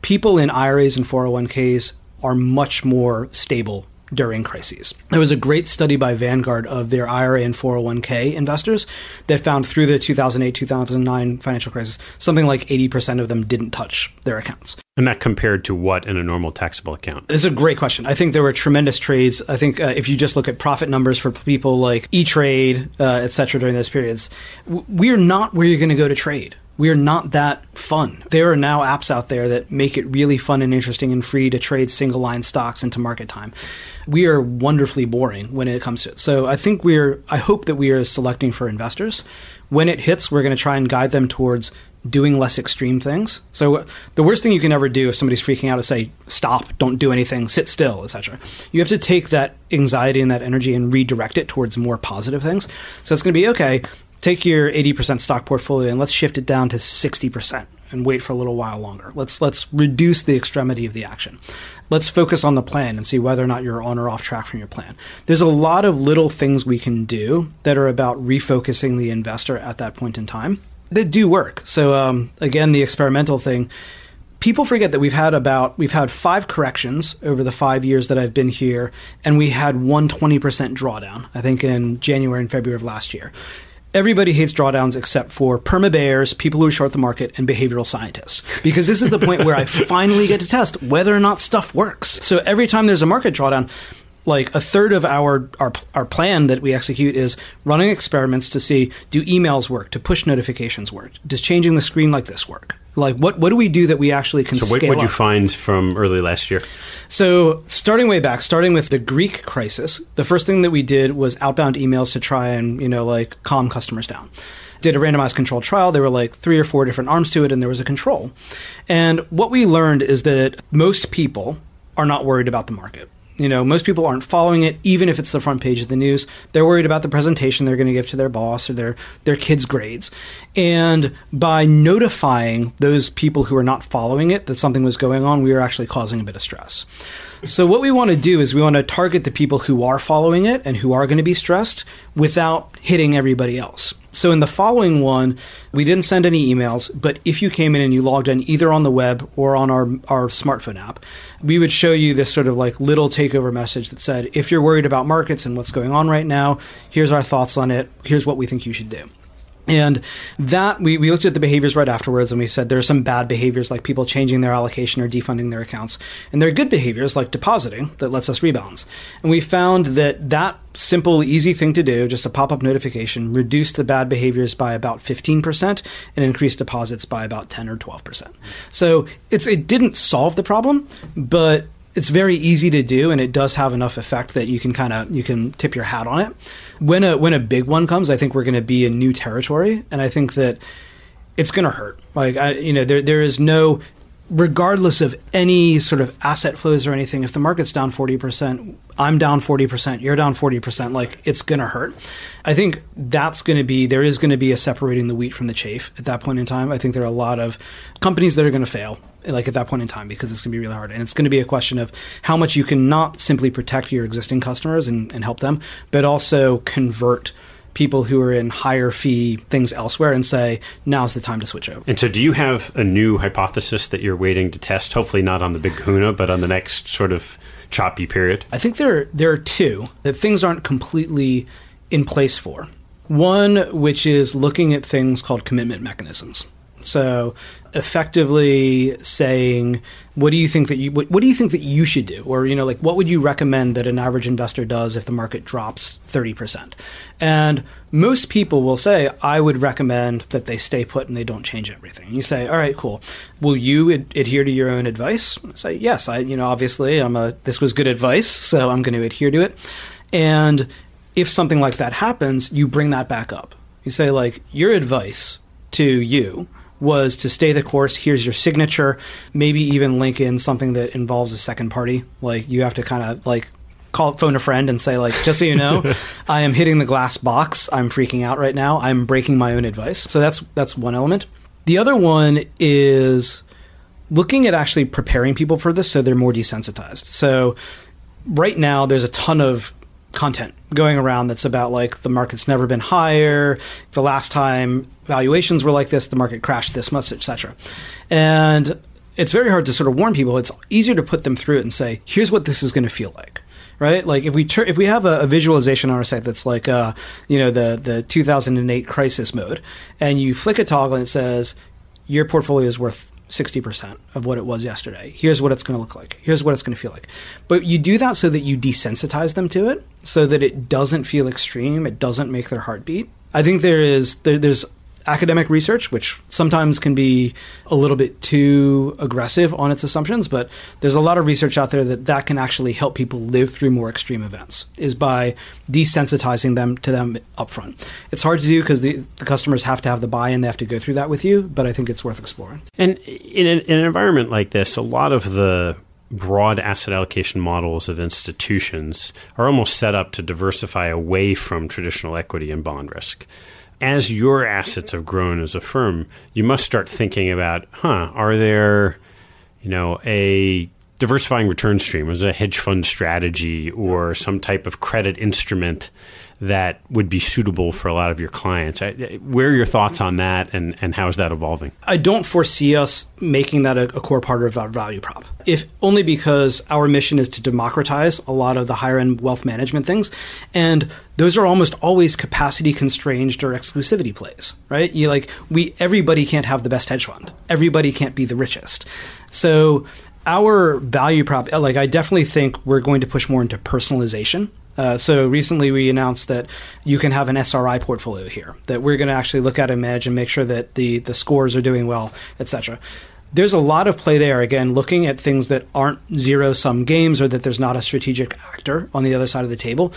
B: people in IRAs and 401ks are much more stable during crises. There was a great study by Vanguard of their IRA and 401k investors that found through the 2008 2009 financial crisis, something like 80% of them didn't touch their accounts.
C: And that compared to what in a normal taxable account?
B: This is a great question. I think there were tremendous trades. I think uh, if you just look at profit numbers for people like E Trade, uh, et cetera, during those periods, we're not where you're going to go to trade we are not that fun. There are now apps out there that make it really fun and interesting and free to trade single line stocks into market time. We are wonderfully boring when it comes to it. So I think we're, I hope that we are selecting for investors. When it hits, we're going to try and guide them towards doing less extreme things. So uh, the worst thing you can ever do if somebody's freaking out is say stop, don't do anything, sit still, etc. You have to take that anxiety and that energy and redirect it towards more positive things. So it's going to be okay take your 80% stock portfolio and let's shift it down to 60% and wait for a little while longer. Let's let's reduce the extremity of the action. Let's focus on the plan and see whether or not you're on or off track from your plan. There's a lot of little things we can do that are about refocusing the investor at that point in time that do work. So um, again, the experimental thing. People forget that we've had about we've had five corrections over the five years that I've been here, and we had one 20% drawdown. I think in January and February of last year Everybody hates drawdowns except for perma bears, people who short the market, and behavioral scientists. Because this is the point where I finally get to test whether or not stuff works. So every time there's a market drawdown, like a third of our, our our plan that we execute is running experiments to see do emails work, do push notifications work, does changing the screen like this work? Like what what do we do that we actually can?
C: So what
B: would
C: you find from early last year?
B: So starting way back, starting with the Greek crisis, the first thing that we did was outbound emails to try and you know like calm customers down. did a randomized controlled trial. There were like three or four different arms to it, and there was a control. And what we learned is that most people are not worried about the market. You know, most people aren't following it, even if it's the front page of the news. They're worried about the presentation they're going to give to their boss or their their kids' grades. And by notifying those people who are not following it that something was going on, we were actually causing a bit of stress. So what we want to do is we want to target the people who are following it and who are going to be stressed without hitting everybody else. So in the following one, we didn't send any emails, but if you came in and you logged in either on the web or on our, our smartphone app, we would show you this sort of like little takeover message that said, if you're worried about markets and what's going on right now, here's our thoughts on it. Here's what we think you should do. And that we, we looked at the behaviors right afterwards and we said there are some bad behaviors like people changing their allocation or defunding their accounts. And there are good behaviors like depositing that lets us rebalance. And we found that that simple, easy thing to do, just a pop up notification, reduced the bad behaviors by about 15% and increased deposits by about 10 or 12%. So it's, it didn't solve the problem, but it's very easy to do and it does have enough effect that you can kind of you can tip your hat on it. When a when a big one comes i think we're going to be in new territory and i think that it's going to hurt. Like I, you know there there is no regardless of any sort of asset flows or anything if the market's down 40% i'm down 40% you're down 40% like it's going to hurt. I think that's going to be there is going to be a separating the wheat from the chaff at that point in time. I think there are a lot of companies that are going to fail like at that point in time because it's going to be really hard. And it's going to be a question of how much you can not simply protect your existing customers and, and help them but also convert people who are in higher fee things elsewhere and say now's the time to switch over.
C: And so do you have a new hypothesis that you're waiting to test? Hopefully not on the big kahuna but on the next sort of choppy period.
B: I think there there are two that things aren't completely in place for. One which is looking at things called commitment mechanisms. So effectively saying, what do you think that you what, what, do you think that you should do, or you know, like what would you recommend that an average investor does if the market drops thirty percent? And most people will say, I would recommend that they stay put and they don't change everything. You say, all right, cool. Will you ad- adhere to your own advice? I say, yes. I, you know, obviously, I'm a this was good advice, so I'm going to adhere to it. And if something like that happens, you bring that back up. You say, like, your advice to you was to stay the course. Here's your signature. Maybe even link in something that involves a second party. Like you have to kind of like call phone a friend and say like just so you know i am hitting the glass box i'm freaking out right now i'm breaking my own advice so that's that's one element the other one is looking at actually preparing people for this so they're more desensitized so right now there's a ton of content going around that's about like the market's never been higher the last time valuations were like this the market crashed this much etc and it's very hard to sort of warn people it's easier to put them through it and say here's what this is going to feel like right like if we tur- if we have a, a, visualization on our site that's like uh, you know the the 2008 crisis mode and you flick a toggle and it says your portfolio is worth 60% of what it was yesterday. Here's what it's going to look like. Here's what it's going to feel like. But you do that so that you desensitize them to it, so that it doesn't feel extreme, it doesn't make their heart beat. I think there is there, there's academic research, which sometimes can be a little bit too aggressive on its assumptions, but there's a lot of research out there that that can actually help people live through more extreme events, is by desensitizing them to them upfront. It's hard to do because the, the customers have to have the buy-in, they have to go through that with you, but I think it's worth exploring.
C: And in an, in an environment like this, a lot of the broad asset allocation models of institutions are almost set up to diversify away from traditional equity and bond risk as your assets have grown as a firm, you must start thinking about, huh, are there, you know, a diversifying return stream, is a hedge fund strategy or some type of credit instrument that would be suitable for a lot of your clients. Where are your thoughts on that, and, and how is that evolving?
B: I don't foresee us making that a, a, core part of our value prop, if only because our mission is to democratize a lot of the higher end wealth management things, and those are almost always capacity constrained or exclusivity plays, right? You like we everybody can't have the best hedge fund, everybody can't be the richest, so. Our value prop, like I definitely think we're going to push more into personalization uh, so recently we announced that you can have an SRI portfolio here that we're going to actually look at and manage and make sure that the the scores are doing well, etc. There's a lot of play there. Again, looking at things that aren't zero sum games or that there's not a strategic actor on the other side of the table,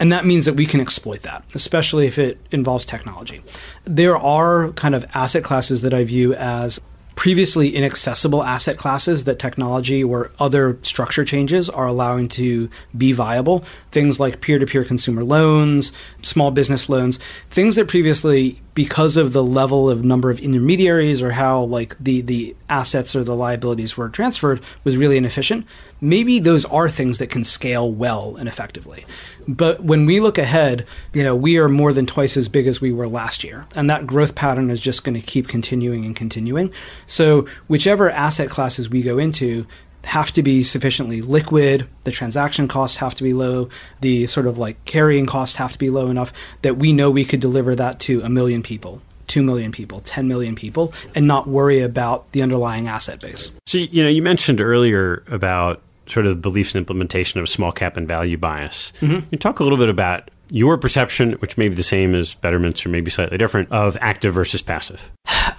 B: And that means that we can exploit that, especially if it involves technology. There are kind of asset classes that I view as previously inaccessible asset classes that technology or other structure changes are allowing to be viable. Things like peer to peer consumer loans, small business loans, things that previously, because of the level of number of intermediaries or how like the, the assets or the liabilities were transferred was really inefficient. Maybe those are things that can scale well and effectively. But when we look ahead, you know, we are more than twice as big as we were last year. And that growth pattern is just going to keep continuing and continuing. So whichever asset classes we go into, have to be sufficiently liquid, the transaction costs have to be low, the sort of like carrying costs have to be low enough that we know we could deliver that to a million people. 2 million people, 10 million people, and not worry about the underlying asset base.
C: So, you know, you mentioned earlier about sort of the beliefs and implementation of small cap and value bias. Mm-hmm. You talk a little bit about your perception, which may be the same as Betterment's or maybe slightly different, of active versus passive.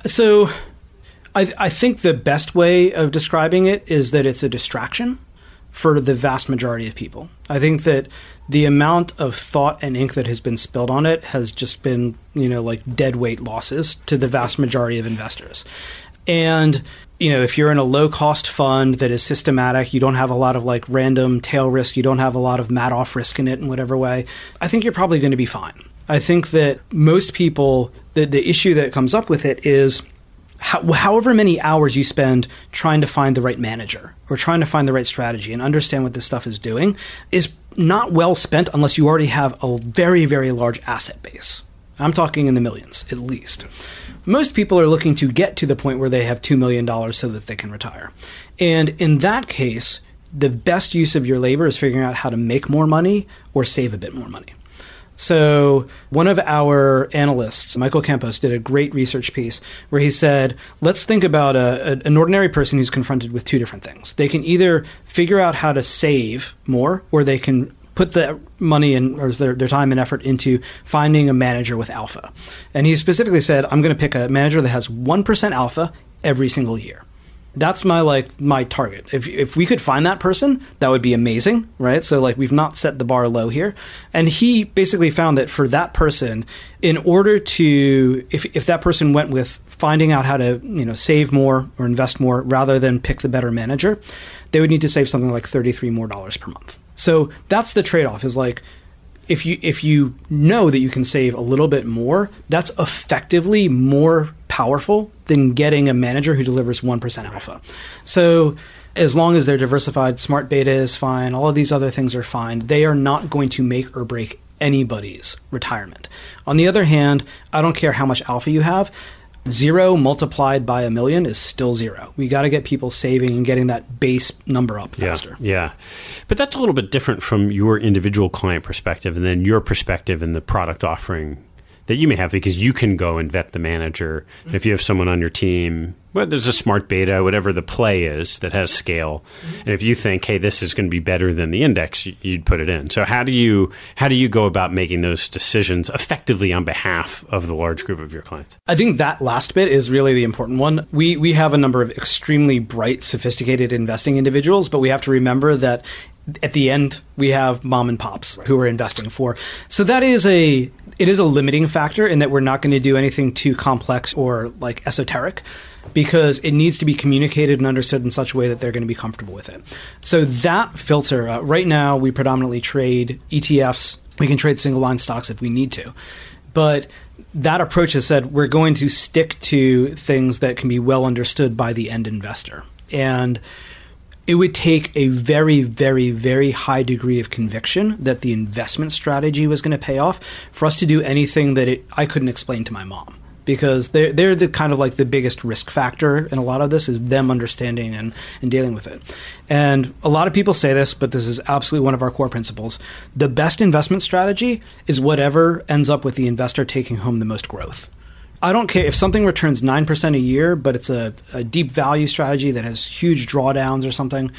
B: So I, I think the best way of describing it is that it's a distraction for the vast majority of people. I think that the amount of thought and ink that has been spilled on it has just been, you know, like dead weight losses to the vast majority of investors. And you know, if you're in a low cost fund that is systematic, you don't have a lot of like random tail risk, you don't have a lot of Madoff risk in it in whatever way, I think you're probably going to be fine. I think that most people, the, the issue that comes up with it is how, however many hours you spend trying to find the right manager or trying to find the right strategy and understand what this stuff is doing is not well spent unless you already have a very, very large asset base. I'm talking in the millions at least most people are looking to get to the point where they have $2 million so that they can retire. And in that case, the best use of your labor is figuring out how to make more money or save a bit more money. So, one of our analysts, Michael Campos, did a great research piece where he said, let's think about a, a, an ordinary person who's confronted with two different things. They can either figure out how to save more, or they can put the money and or their, their time and effort into finding a manager with alpha. And he specifically said, I'm going to pick a manager that has 1% alpha every single year. That's my like my target. If if we could find that person, that would be amazing, right? So like we've not set the bar low here. And he basically found that for that person, in order to if if that person went with finding out how to, you know, save more or invest more rather than pick the better manager, they would need to save something like 33 more dollars per month. So that's the trade off is like if you if you know that you can save a little bit more, that's effectively more powerful than getting a manager who delivers 1% alpha. So as long as they're diversified, smart beta is fine, all of these other things are fine. They are not going to make or break anybody's retirement. On the other hand, I don't care how much alpha you have zero multiplied by a million is still zero. We got to get people saving and getting that base number up faster.
C: Yeah, yeah. But that's a little bit different from your individual client perspective and then your perspective and the product offering that you may have because you can go and vet the manager. Mm-hmm. If you have someone on your team, well, there's a smart beta, whatever the play is that has scale. Mm-hmm. And if you think, hey, this is going to be better than the index, you'd put it in. So how do you how do you go about making those decisions effectively on behalf of the large group of your clients?
B: I think that last bit is really the important one. We we have a number of extremely bright, sophisticated investing individuals, but we have to remember that at the end we have mom and pops right. who are investing for. So that is a it is a limiting factor in that we're not going to do anything too complex or like esoteric because it needs to be communicated and understood in such a way that they're going to be comfortable with it. So that filter, uh, right now, we predominantly trade ETFs. We can trade single line stocks if we need to. But that approach has said we're going to stick to things that can be well understood by the end investor. And it would take a very, very, very high degree of conviction that the investment strategy was going to pay off for us to do anything that it, I couldn't explain to my mom. Because they're, they're the kind of like the biggest risk factor in a lot of this is them understanding and, and dealing with it. And a lot of people say this, but this is absolutely one of our core principles. The best investment strategy is whatever ends up with the investor taking home the most growth. I don't care if something returns 9% a year, but it's a, a deep value strategy that has huge drawdowns or something.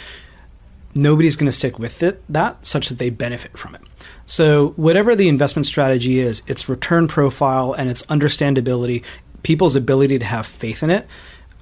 B: Nobody's going to stick with it that such that they benefit from it. So, whatever the investment strategy is, its return profile and its understandability, people's ability to have faith in it,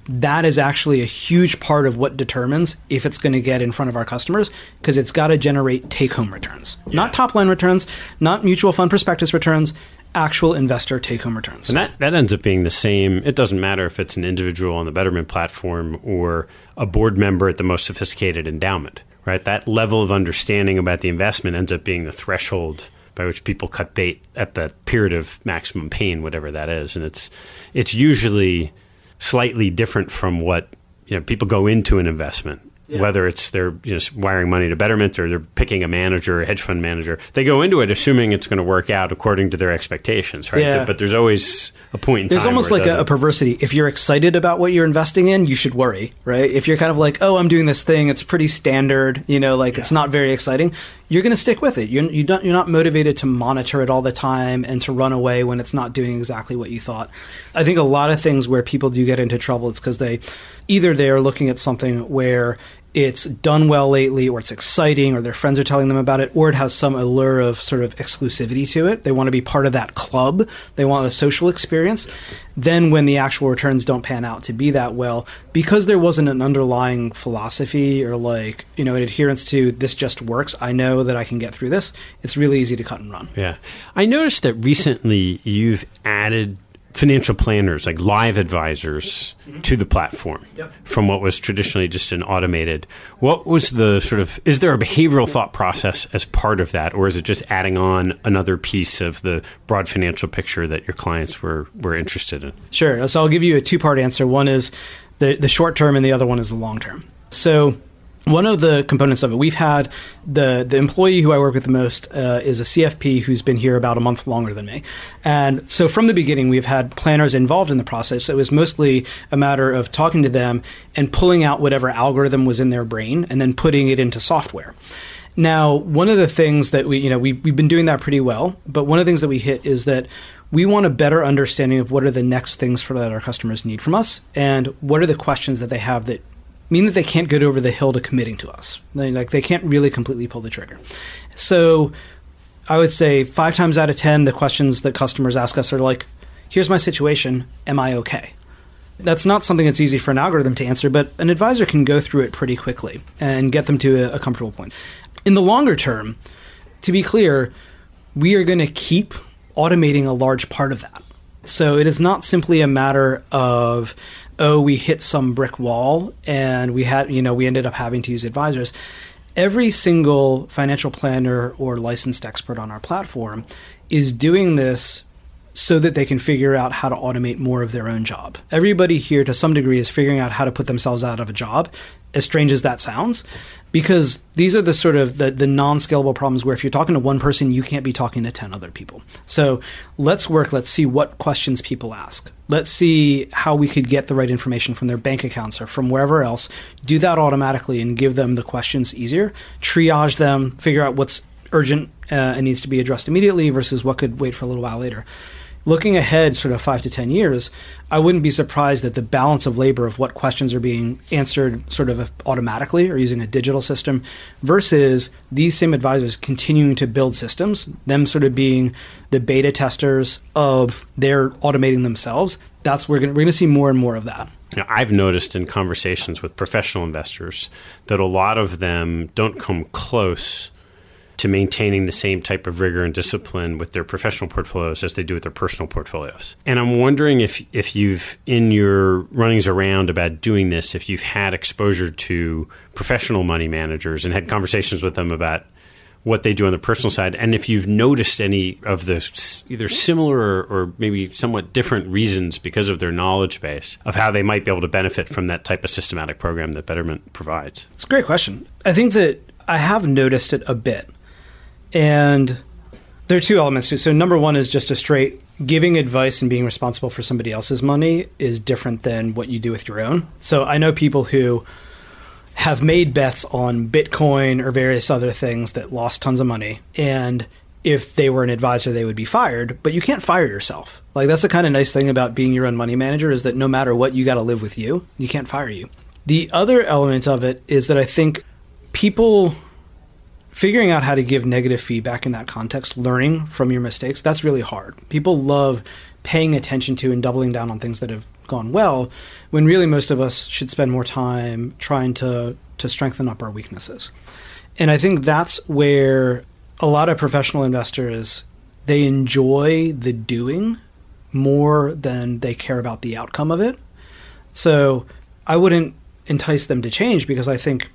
B: that is actually a huge part of what determines if it's going to get in front of our customers because it's got to generate take home returns, yeah. not top line returns, not mutual fund prospectus returns, actual investor take home returns.
C: And that, that ends up being the same. It doesn't matter if it's an individual on the Betterment platform or a board member at the most sophisticated endowment, right? That level of understanding about the investment ends up being the threshold by which people cut bait at the period of maximum pain, whatever that is. And it's it's usually slightly different from what you know people go into an investment yeah. Whether it's they're you know, wiring money to Betterment or they're picking a manager, a hedge fund manager, they go into it assuming it's going to work out according to their expectations, right?
B: Yeah.
C: But there's always a point in
B: there's
C: time.
B: There's almost like a, a, perversity. If you're excited about what you're investing in, you should worry, right? If you're kind of like, oh, I'm doing this thing, it's pretty standard, you know, like yeah. it's not very exciting, you're going to stick with it. You're, you don't, you're not motivated to monitor it all the time and to run away when it's not doing exactly what you thought. I think a lot of things where people do get into trouble, it's because they either they are looking at something where it's done well lately or it's exciting or their friends are telling them about it or it has some allure of sort of exclusivity to it. They want to be part of that club. They want a social experience. Then when the actual returns don't pan out to be that well, because there wasn't an underlying philosophy or like, you know, an adherence to this just works, I know that I can get through this. It's really easy to cut and run.
C: Yeah. I noticed that recently you've added financial planners, like live advisors, mm-hmm. to the platform yep. from what was traditionally just an automated. What was the sort of, is there a behavioral thought process as part of that, or is it just adding on another piece of the broad financial picture that your clients were, were interested in?
B: Sure. So I'll give you a two part answer. One is the, the short term, and the other one is the long term. So one of the components of it we've had the the employee who I work with the most uh, is a CFP who's been here about a month longer than me, and so from the beginning we've had planners involved in the process. It was mostly a matter of talking to them and pulling out whatever algorithm was in their brain and then putting it into software. Now, one of the things that we you know we we've been doing that pretty well, but one of the things that we hit is that we want a better understanding of what are the next things for that our customers need from us and what are the questions that they have that mean that they can't get over the hill to committing to us. They, like they can't really completely pull the trigger. So I would say five times out of ten, the questions that customers ask us are like, "Here's my situation. Am I okay?" That's not something that's easy for an algorithm to answer, but an advisor can go through it pretty quickly and get them to a, a comfortable point. In the longer term, to be clear, we are going to keep automating a large part of that. So it is not simply a matter of oh, we hit some brick wall and we had, you know, we ended up having to use advisors. Every single financial planner or licensed expert on our platform is doing this so that they can figure out how to automate more of their own job. Everybody here, to some degree, is figuring out how to put themselves out of a job, as strange as that sounds, because these are the sort of the, the non-scalable problems where if you're talking to one person, you can't be talking to 10 other people. So let's work, let's see what questions people ask. Let's see how we could get the right information from their bank accounts or from wherever else. Do that automatically and give them the questions easier. Triage them, figure out what's urgent uh, and needs to be addressed immediately versus what could wait for a little while later looking ahead sort of five to 10 years, I wouldn't be surprised that the balance of labor of what questions are being answered sort of automatically or using a digital system versus these same advisors continuing to build systems, them sort of being the beta testers of their automating themselves. That's we're going we're going to see more and more of that.
C: I've noticed in conversations with professional investors that a lot of them don't come close to maintaining the same type of rigor and discipline with their professional portfolios as they do with their personal portfolios. And I'm wondering if if you've in your runnings around about doing this, if you've had exposure to professional money managers and had conversations with them about what they do on the personal side, and if you've noticed any of the either similar or, or, maybe somewhat different reasons because of their knowledge base of how they might be able to benefit from that type of systematic program that Betterment provides.
B: It's a great question. I think that I have noticed it a bit. And there are two elements to it. So number one is just a straight giving advice and being responsible for somebody else's money is different than what you do with your own. So I know people who have made bets on Bitcoin or various other things that lost tons of money. And if they were an advisor, they would be fired, but you can't fire yourself. Like that's the kind of nice thing about being your own money manager is that no matter what, you got to live with you. You can't fire you. The other element of it is that I think people figuring out how to give negative feedback in that context, learning from your mistakes, that's really hard. People love paying attention to and doubling down on things that have gone well, when really most of us should spend more time trying to to strengthen up our weaknesses. And I think that's where a lot of professional investors they enjoy the doing more than they care about the outcome of it. So I wouldn't entice them to change because I think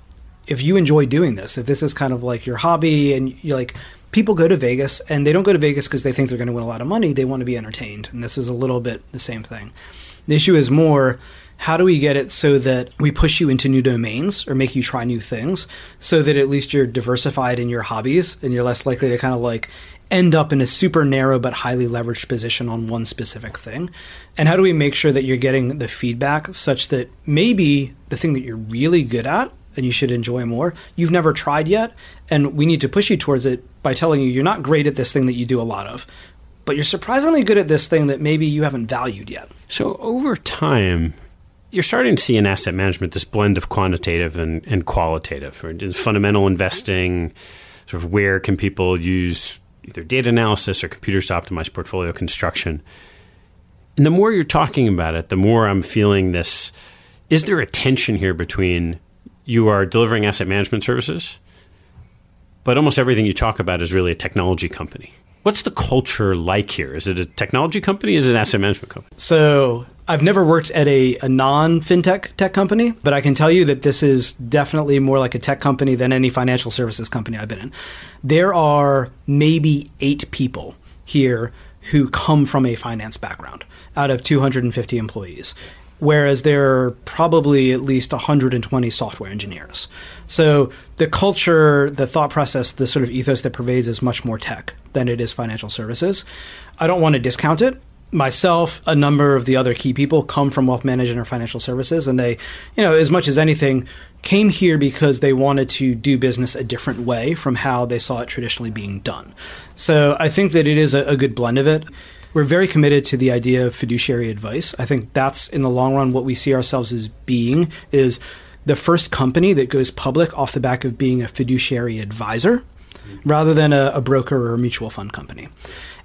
B: if you enjoy doing this, if this is kind of like your hobby and you're like people go to Vegas and they don't go to Vegas because they think they're going to win a lot of money, they want to be entertained. And this is a little bit the same thing. The issue is more how do we get it so that we push you into new domains or make you try new things so that at least you're diversified in your hobbies and you're less likely to kind of like end up in a super narrow but highly leveraged position on one specific thing? And how do we make sure that you're getting the feedback such that maybe the thing that you're really good at and you should enjoy more, you've never tried yet, and we need to push you towards it by telling you you're not great at this thing that you do a lot of, but you're surprisingly good at this thing that maybe you haven't valued yet.
C: So over time, you're starting to see in asset management this blend of quantitative and, and qualitative, right? Fundamental investing, sort of where can people use either data analysis or computers to optimize portfolio construction. And the more you're talking about it, the more I'm feeling this is there a tension here between you are delivering asset management services, but almost everything you talk about is really a technology company. What's the culture like here? Is it a technology company? Is it an asset management company?
B: So I've never worked at a, a non fintech tech company, but I can tell you that this is definitely more like a tech company than any financial services company I've been in. There are maybe eight people here who come from a finance background out of 250 employees whereas there are probably at least 120 software engineers. So the culture, the thought process, the sort of ethos that pervades is much more tech than it is financial services. I don't want to discount it. Myself, a number of the other key people come from wealth management or financial services, and they, you know, as much as anything, came here because they wanted to do business a different way from how they saw it traditionally being done. So I think that it is a, a good blend of it. We're very committed to the idea of fiduciary advice. I think that's in the long run what we see ourselves as being is the first company that goes public off the back of being a fiduciary advisor rather than a, a broker or a mutual fund company.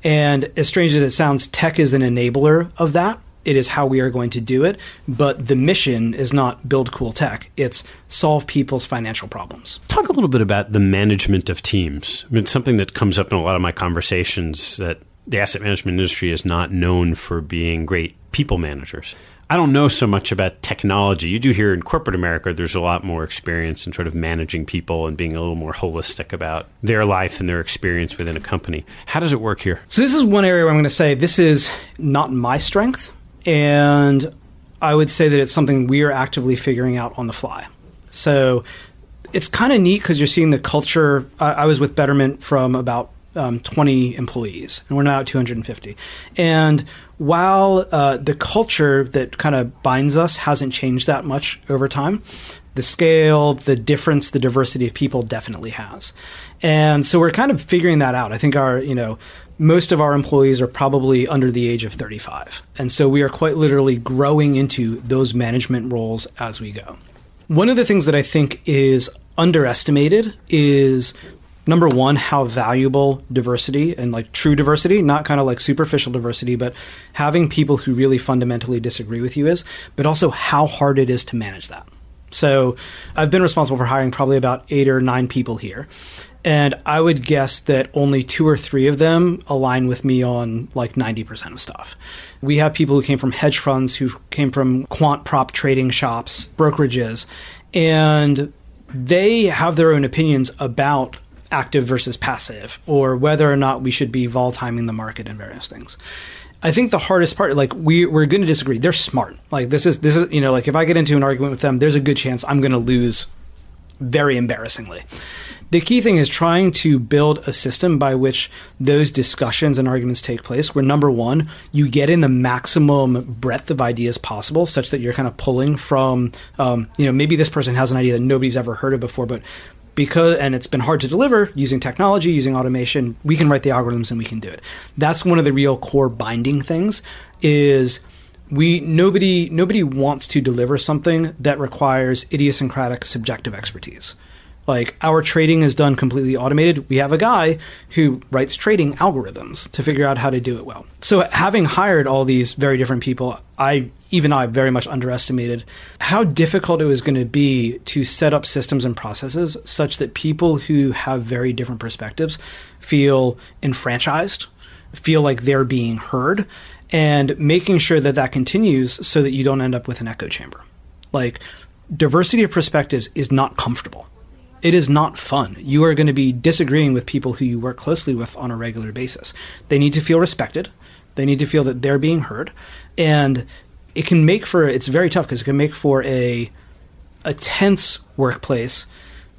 B: And as strange as it sounds, tech is an enabler of that it is how we are going to do it. But the mission is not build cool tech, it's solve people's financial problems.
C: Talk a little bit about the management of teams. I mean, it's something that comes up in a lot of my conversations that the asset management industry is not known for being great people managers. I don't know so much about technology. You do hear in corporate America, there's a lot more experience in sort of managing people and being a little more holistic about their life and their experience within a company. How does it work here?
B: So, this is one area where I'm going to say this is not my strength. And I would say that it's something we are actively figuring out on the fly. So, it's kind of neat because you're seeing the culture. I, I was with Betterment from about um, 20 employees, and we're now at 250. And while uh, the culture that kind of binds us hasn't changed that much over time, the scale, the difference, the diversity of people definitely has. And so we're kind of figuring that out. I think our, you know, most of our employees are probably under the age of 35. And so we are quite literally growing into those management roles as we go. One of the things that I think is underestimated is number one, how valuable diversity and like true diversity, not kind of like superficial diversity, but having people who really fundamentally disagree with you is, but also how hard it is to manage that. So I've been responsible for hiring probably about eight or nine people here. And I would guess that only two or three of them align with me on like 90% of stuff. We have people who came from hedge funds, who came from quant prop trading shops, brokerages, and they have their own opinions about active versus passive, or whether or not we should be vol timing the market and various things. I think the hardest part, like we we're going to disagree. They're smart. Like this is this is you know like if I get into an argument with them, there's a good chance I'm going to lose, very embarrassingly. The key thing is trying to build a system by which those discussions and arguments take place. Where number one, you get in the maximum breadth of ideas possible, such that you're kind of pulling from, um, you know, maybe this person has an idea that nobody's ever heard of before, but because and it's been hard to deliver using technology using automation we can write the algorithms and we can do it. That's one of the real core binding things is we nobody nobody wants to deliver something that requires idiosyncratic subjective expertise Like our trading is done completely automated. We have a guy who writes trading algorithms to figure out how to do it well. So having hired all these very different people, I even I very much underestimated how difficult it was going to be to set up systems and processes such that people who have very different perspectives feel enfranchised, feel like they're being heard, and making sure that that continues so that you don't end up with an echo chamber. Like diversity of perspectives is not comfortable. It is not fun. You are going to be disagreeing with people who you work closely with on a regular basis. They need to feel respected. They need to feel that they're being heard. And it can make for it's very tough because it can make for a a tense workplace,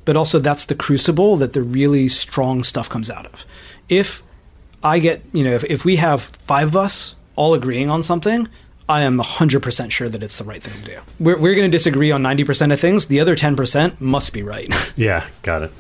B: but also that's the crucible that the really strong stuff comes out of. If I get, you know, if, if we have five of us all agreeing on something, I am 100% sure that it's the right thing to do. We're, we're going to disagree on 90% of things. The other 10% must be right.
C: yeah, got it.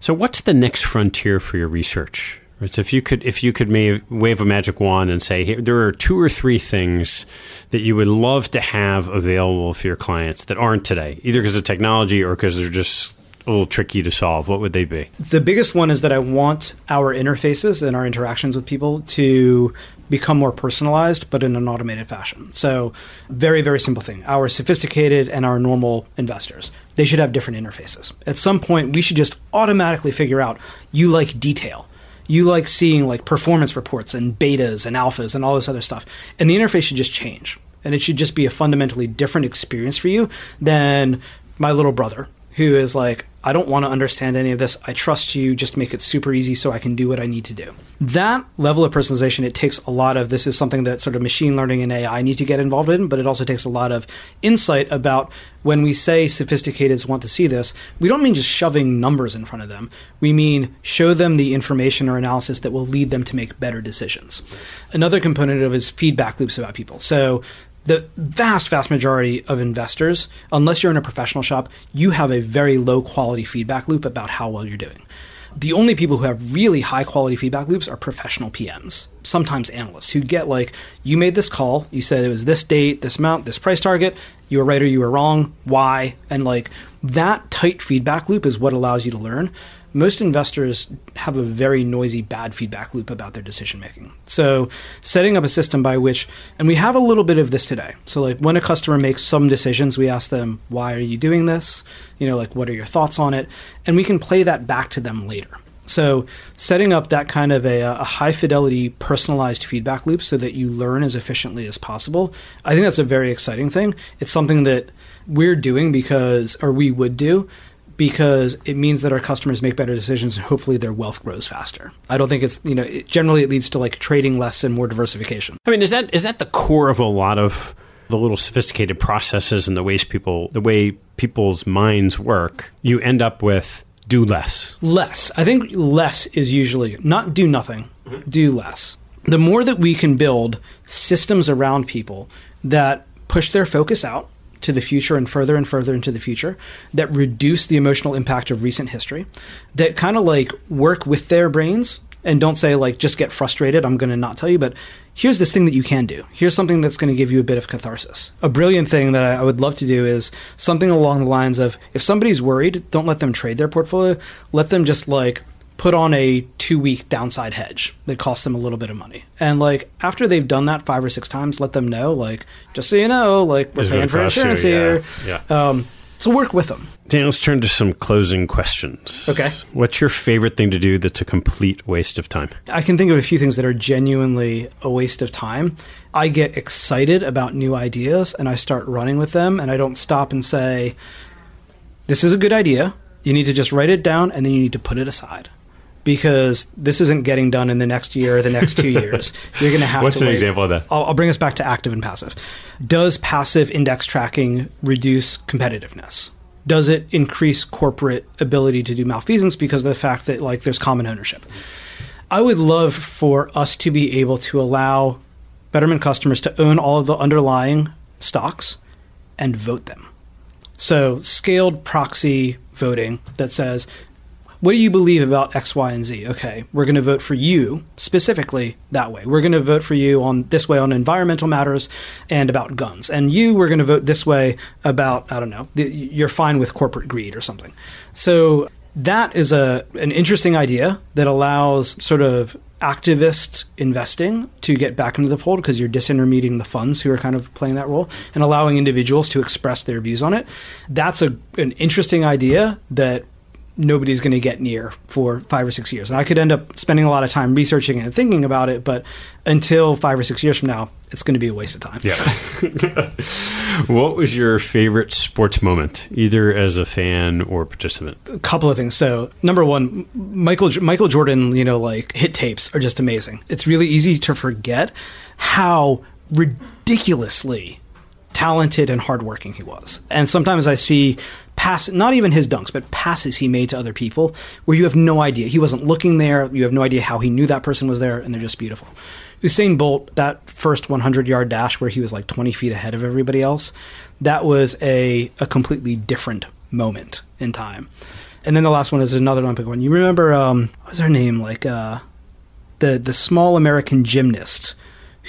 C: So, what's the next frontier for your research? So, if you could, if you could wave a magic wand and say, here, there are two or three things that you would love to have available for your clients that aren't today, either because of technology or because they're just a little tricky to solve, what would they be?
B: The biggest one is that I want our interfaces and our interactions with people to become more personalized, but in an automated fashion. So, very, very simple thing. Our sophisticated and our normal investors, they should have different interfaces. At some point, we should just automatically figure out you like detail. You like seeing like performance reports and betas and alphas and all this other stuff. And the interface should just change. And it should just be a fundamentally different experience for you than my little brother who is like, I don't want to understand any of this. I trust you. Just make it super easy so I can do what I need to do. That level of personalization, it takes a lot of this is something that sort of machine learning and AI need to get involved in, but it also takes a lot of insight about when we say sophisticateds want to see this, we don't mean just shoving numbers in front of them. We mean show them the information or analysis that will lead them to make better decisions. Another component of is feedback loops about people. So the vast, vast majority of investors, unless you're in a professional shop, you have a very low quality feedback loop about how well you're doing. The only people who have really high quality feedback loops are professional PMs, sometimes analysts, who get like, you made this call, you said it was this date, this amount, this price target, you were right or you were wrong, why? And like that tight feedback loop is what allows you to learn most investors have a very noisy, bad feedback loop about their decision making. So, setting up a system by which, and we have a little bit of this today. So, like when a customer makes some decisions, we ask them, why are you doing this? You know, like what are your thoughts on it? And we can play that back to them later. So, setting up that kind of a, a, high fidelity personalized feedback loop so that you learn as efficiently as possible, I think that's a very exciting thing. It's something that we're doing because, or we would do because it means that our customers make better decisions and hopefully their wealth grows faster. I don't think it's, you know, it, generally it leads to like trading less and more diversification.
C: I mean, is that is that the core of a lot of the little sophisticated processes and the ways people the way people's minds work? You end up with do less.
B: Less. I think less is usually not do nothing, mm-hmm. do less. The more that we can build systems around people that push their focus out to the future and further and further into the future that reduce the emotional impact of recent history, that kind of like work with their brains and don't say like just get frustrated i'm going to not tell you but here's this thing that you can do. Here's something that's going to give you a bit of catharsis. A brilliant thing that i would love to do is something along the lines of if somebody's worried don't let them trade their portfolio. Let them just like put on a two week downside hedge that costs them a little bit of money. And like after they've done that five or six times, let them know, like, just so you know, like we're paying for insurance here. Yeah. yeah. Um, so work with them.
C: Dan, let's turn to some closing questions.
B: Okay.
C: What's your favorite thing to do that's a complete waste of time?
B: I can think of a few things that are genuinely a waste of time. I get excited about new ideas and I start running with them and I don't stop and say, this is a good idea. You need to just write it down and then you need to put it aside because this isn't getting done in the next year or the next two years. You're going to have
C: What's
B: to.
C: What's an example of that?
B: I'll, I'll, bring us back to active and passive. Does passive index tracking reduce competitiveness? Does it increase corporate ability to do malfeasance because of the fact that like there's common ownership? I would love for us to be able to allow Betterment customers to own all of the underlying stocks and vote them. So scaled proxy voting that says what do you believe about X, Y, and Z? Okay, we're going to vote for you specifically that way. We're going to vote for you on this way on environmental matters and about guns. And you, we're going to vote this way about, I don't know, you're fine with corporate greed or something. So that is a an interesting idea that allows sort of activist investing to get back into the fold because you're disintermediating the funds who are kind of playing that role and allowing individuals to express their views on it. That's a, an interesting idea that nobody's going to get near for five or six years. And I could end up spending a lot of time researching and thinking about it, but until five or six years from now, it's going to be a waste of time.
C: Yeah. what was your favorite sports moment, either as a fan or participant?
B: A couple of things. So, number one, Michael Michael Jordan, you know, like hit tapes are just amazing. It's really easy to forget how ridiculously talented and hardworking he was. And sometimes I see pass not even his dunks, but passes he made to other people where you have no idea. He wasn't looking there, you have no idea how he knew that person was there, and they're just beautiful. Usain Bolt, that first 100 yard dash where he was like 20 feet ahead of everybody else, that was a, a completely different moment in time. And then the last one is another Olympic one. You remember, um, what was her name? Like, uh, the, the small American gymnast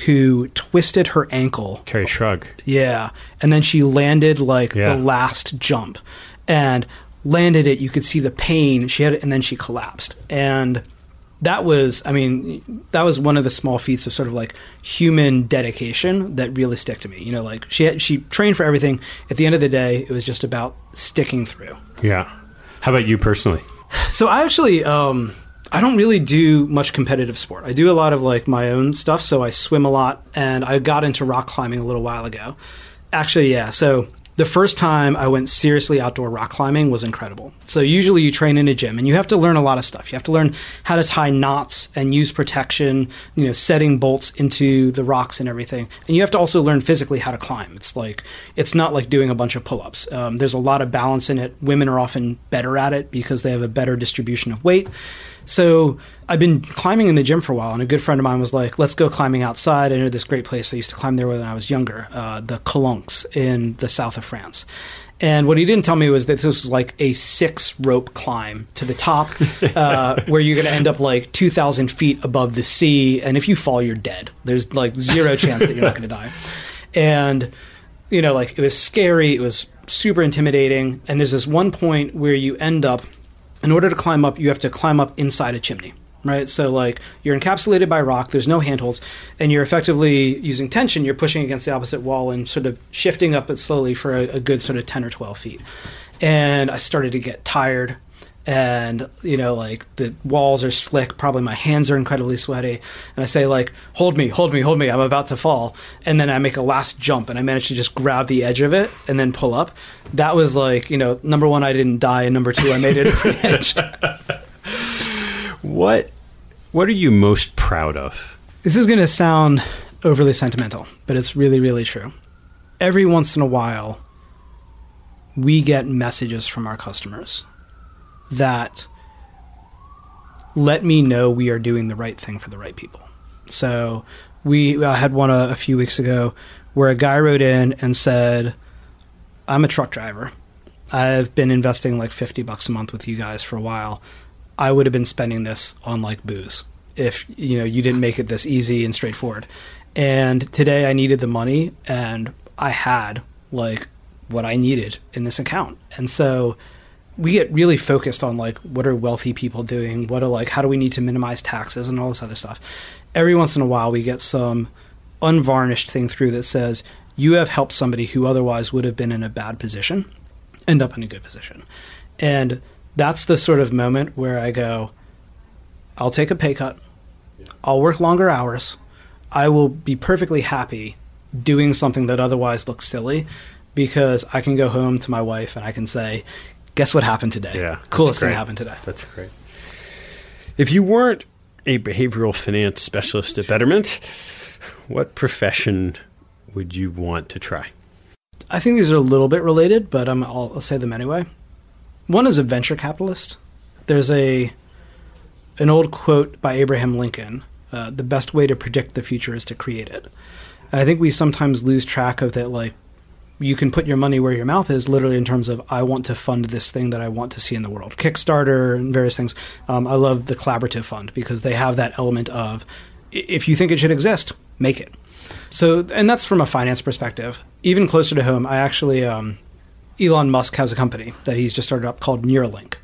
B: who twisted her ankle.
C: Kerri Strug.
B: Yeah. And then she landed like yeah. the last jump and landed it. You could see the pain. She had it, and then she collapsed. And that was, I mean, that was one of the small feats of sort of like human dedication that really stick to me. You know, like she had, she trained for everything. At the end of the day, it was just about sticking through.
C: Yeah. How about you personally?
B: So I actually, um, I don't really do much competitive sport. I do a lot of like my own stuff. So I swim a lot, and I got into rock climbing a little while ago. Actually, yeah. So the first time I went seriously outdoor rock climbing was incredible. So usually you train in a gym and you have to learn a lot of stuff. You have to learn how to tie knots and use protection, you know, setting bolts into the rocks and everything. And you have to also learn physically how to climb. It's like it's not like doing a bunch of pull-ups. Um, there's a lot of balance in it. Women are often better at it because they have a better distribution of weight. So I've been climbing in the gym for a while, and a good friend of mine was like, "Let's go climbing outside." I know this great place I used to climb there when I was younger, uh, the Calanques in the south of France. And what he didn't tell me was that this was like a six rope climb to the top, uh, where you're going to end up like 2,000 feet above the sea. And if you fall, you're dead. There's like zero chance that you're not going to die. And, you know, like it was scary. It was super intimidating. And there's this one point where you end up in order to climb up, you have to climb up inside a chimney, right? So like you're encapsulated by rock, there's no handholds, and you're effectively using tension. You're pushing against the opposite wall and sort of shifting up it slowly for a, a good sort of ten or twelve feet. And I started to get tired and you know like the walls are slick. Probably my hands are incredibly sweaty. And i say like hold me hold me hold me. I'm about to fall. And then i make a last jump and i manage to just grab the edge of it and then pull up. That was like you know number one i didn't die. And number two i made it over the
C: edge. What what are you most proud of?
B: This is going to sound overly sentimental but it's really really true. Every once in a while we get messages from our customers that let me know we are doing the right thing for the right people. So we uh, had one a, a few weeks ago where a guy wrote in and said, "I'm a truck driver. I've been investing like 50 bucks a month with you guys for a while. I would have been spending this on like booze if you know you didn't make it this easy and straightforward. And today I needed the money and I had like what I needed in this account. And so we get really focused on like what are wealthy people doing? What are like how do we need to minimize taxes and all this other stuff? Every once in a while we get some unvarnished thing through that says you have helped somebody who otherwise would have been in a bad position end up in a good position. And that's the sort of moment where i go i'll take a pay cut. I'll work longer hours. I will be perfectly happy doing something that otherwise looks silly because I can go home to my wife and I can say, guess what happened today?
C: Yeah.
B: Coolest thing happened today.
C: That's great. If you weren't a behavioral finance specialist at Betterment, what profession would you want to try?
B: I think these are a little bit related, but I'll, I'll say them anyway. One is a venture capitalist. There's a an old quote by Abraham Lincoln: uh, "The best way to predict the future is to create it." And I think we sometimes lose track of that. Like you can put your money where your mouth is, literally in terms of I want to fund this thing that I want to see in the world. Kickstarter and various things. Um, I love the collaborative fund because they have that element of if you think it should exist, make it. So, and that's from a finance perspective. Even closer to home, I actually, um, Elon Musk has a company that he's just started up called Neuralink.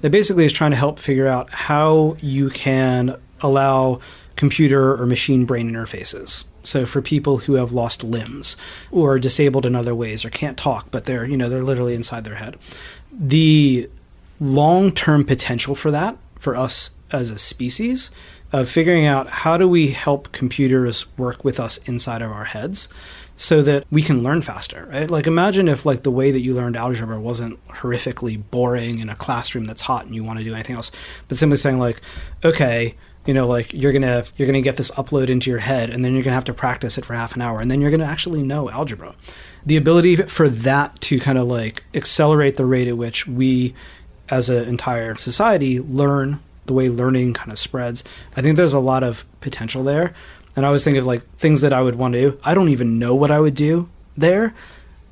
B: That basically is trying to help figure out how you can allow computer or machine brain interfaces. So for people who have lost limbs or are disabled in other ways or can't talk, but they're you know they're literally inside their head, the long-term potential for that for us as a species of figuring out how do we help computers work with us inside of our heads so that we can learn faster right? Like imagine if like the way that you learned algebra wasn't horrifically boring in a classroom that's hot and you want to do anything else but simply saying like okay you know like you're gonna you're gonna get this upload into your head and then you're gonna have to practice it for half an hour and then you're gonna actually know algebra. The ability for that to kind of like accelerate the rate at which we as an entire society learn the way learning kind of spreads i think there's a lot of potential there. And i was thinking of like things that i would want to do. I don't even know what i would do there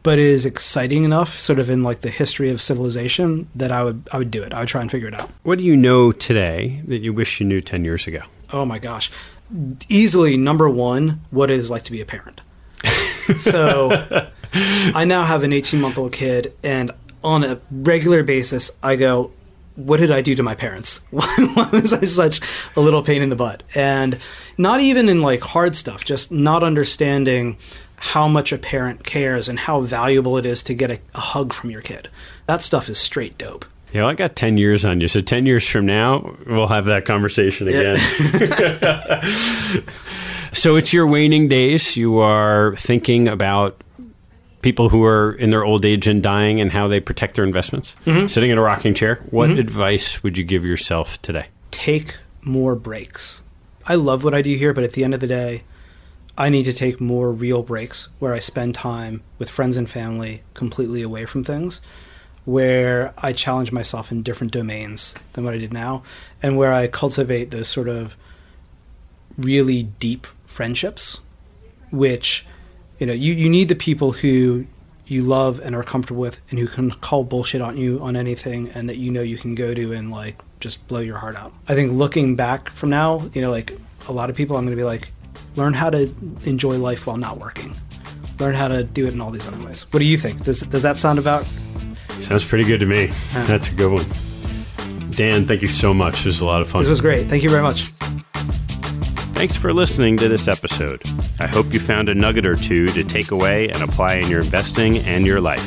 B: but it is exciting enough, sort of in like the history of civilization, that I would I would do it. I would try and figure it out.
C: What do you know today that you wish you knew ten years ago?
B: Oh my gosh, easily number one, what it is like to be a parent. so, I now have an 18 month old kid, and on a regular basis, I go, what did I do to my parents? Why was I such a little pain in the butt? And not even in like hard stuff, just not understanding how much a parent cares and how valuable it is to get a, a hug from your kid. That stuff is straight dope.
C: Yeah, well, I got 10 years on you. So 10 years from now, we'll have that conversation again. Yeah. so it's your waning days. You are thinking about people who are in their old age and dying and how they protect their investments, mm-hmm. sitting in a rocking chair. What mm-hmm. advice would you give yourself today?
B: Take more breaks. I love what I do here, but at the end of the day, I need to take more real breaks where I spend time with friends and family completely away from things, where I challenge myself in different domains than what I did now, and where I cultivate those sort of really deep friendships, which, you know, you, you need the people who you love and are comfortable with and who can call bullshit on you on anything and that you know you can go to and like just blow your heart out. I think looking back from now, you know, like a lot of people I'm going to be like, learn how to enjoy life while not working. Learn how to do it in all these other ways. What do you think? Does does that sound about?
C: Sounds pretty good to me. Yeah. That's a good one. Dan, thank you so much. This was a lot of fun.
B: This was great. Thank you very much.
C: Thanks for listening to this episode. I hope you found a nugget or two to take away and apply in your investing and your life.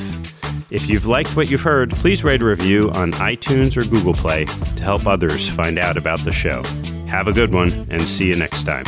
C: If you've liked what you've heard, please write a review on iTunes or Google Play to help others find out about the show. Have a good one and see you next time.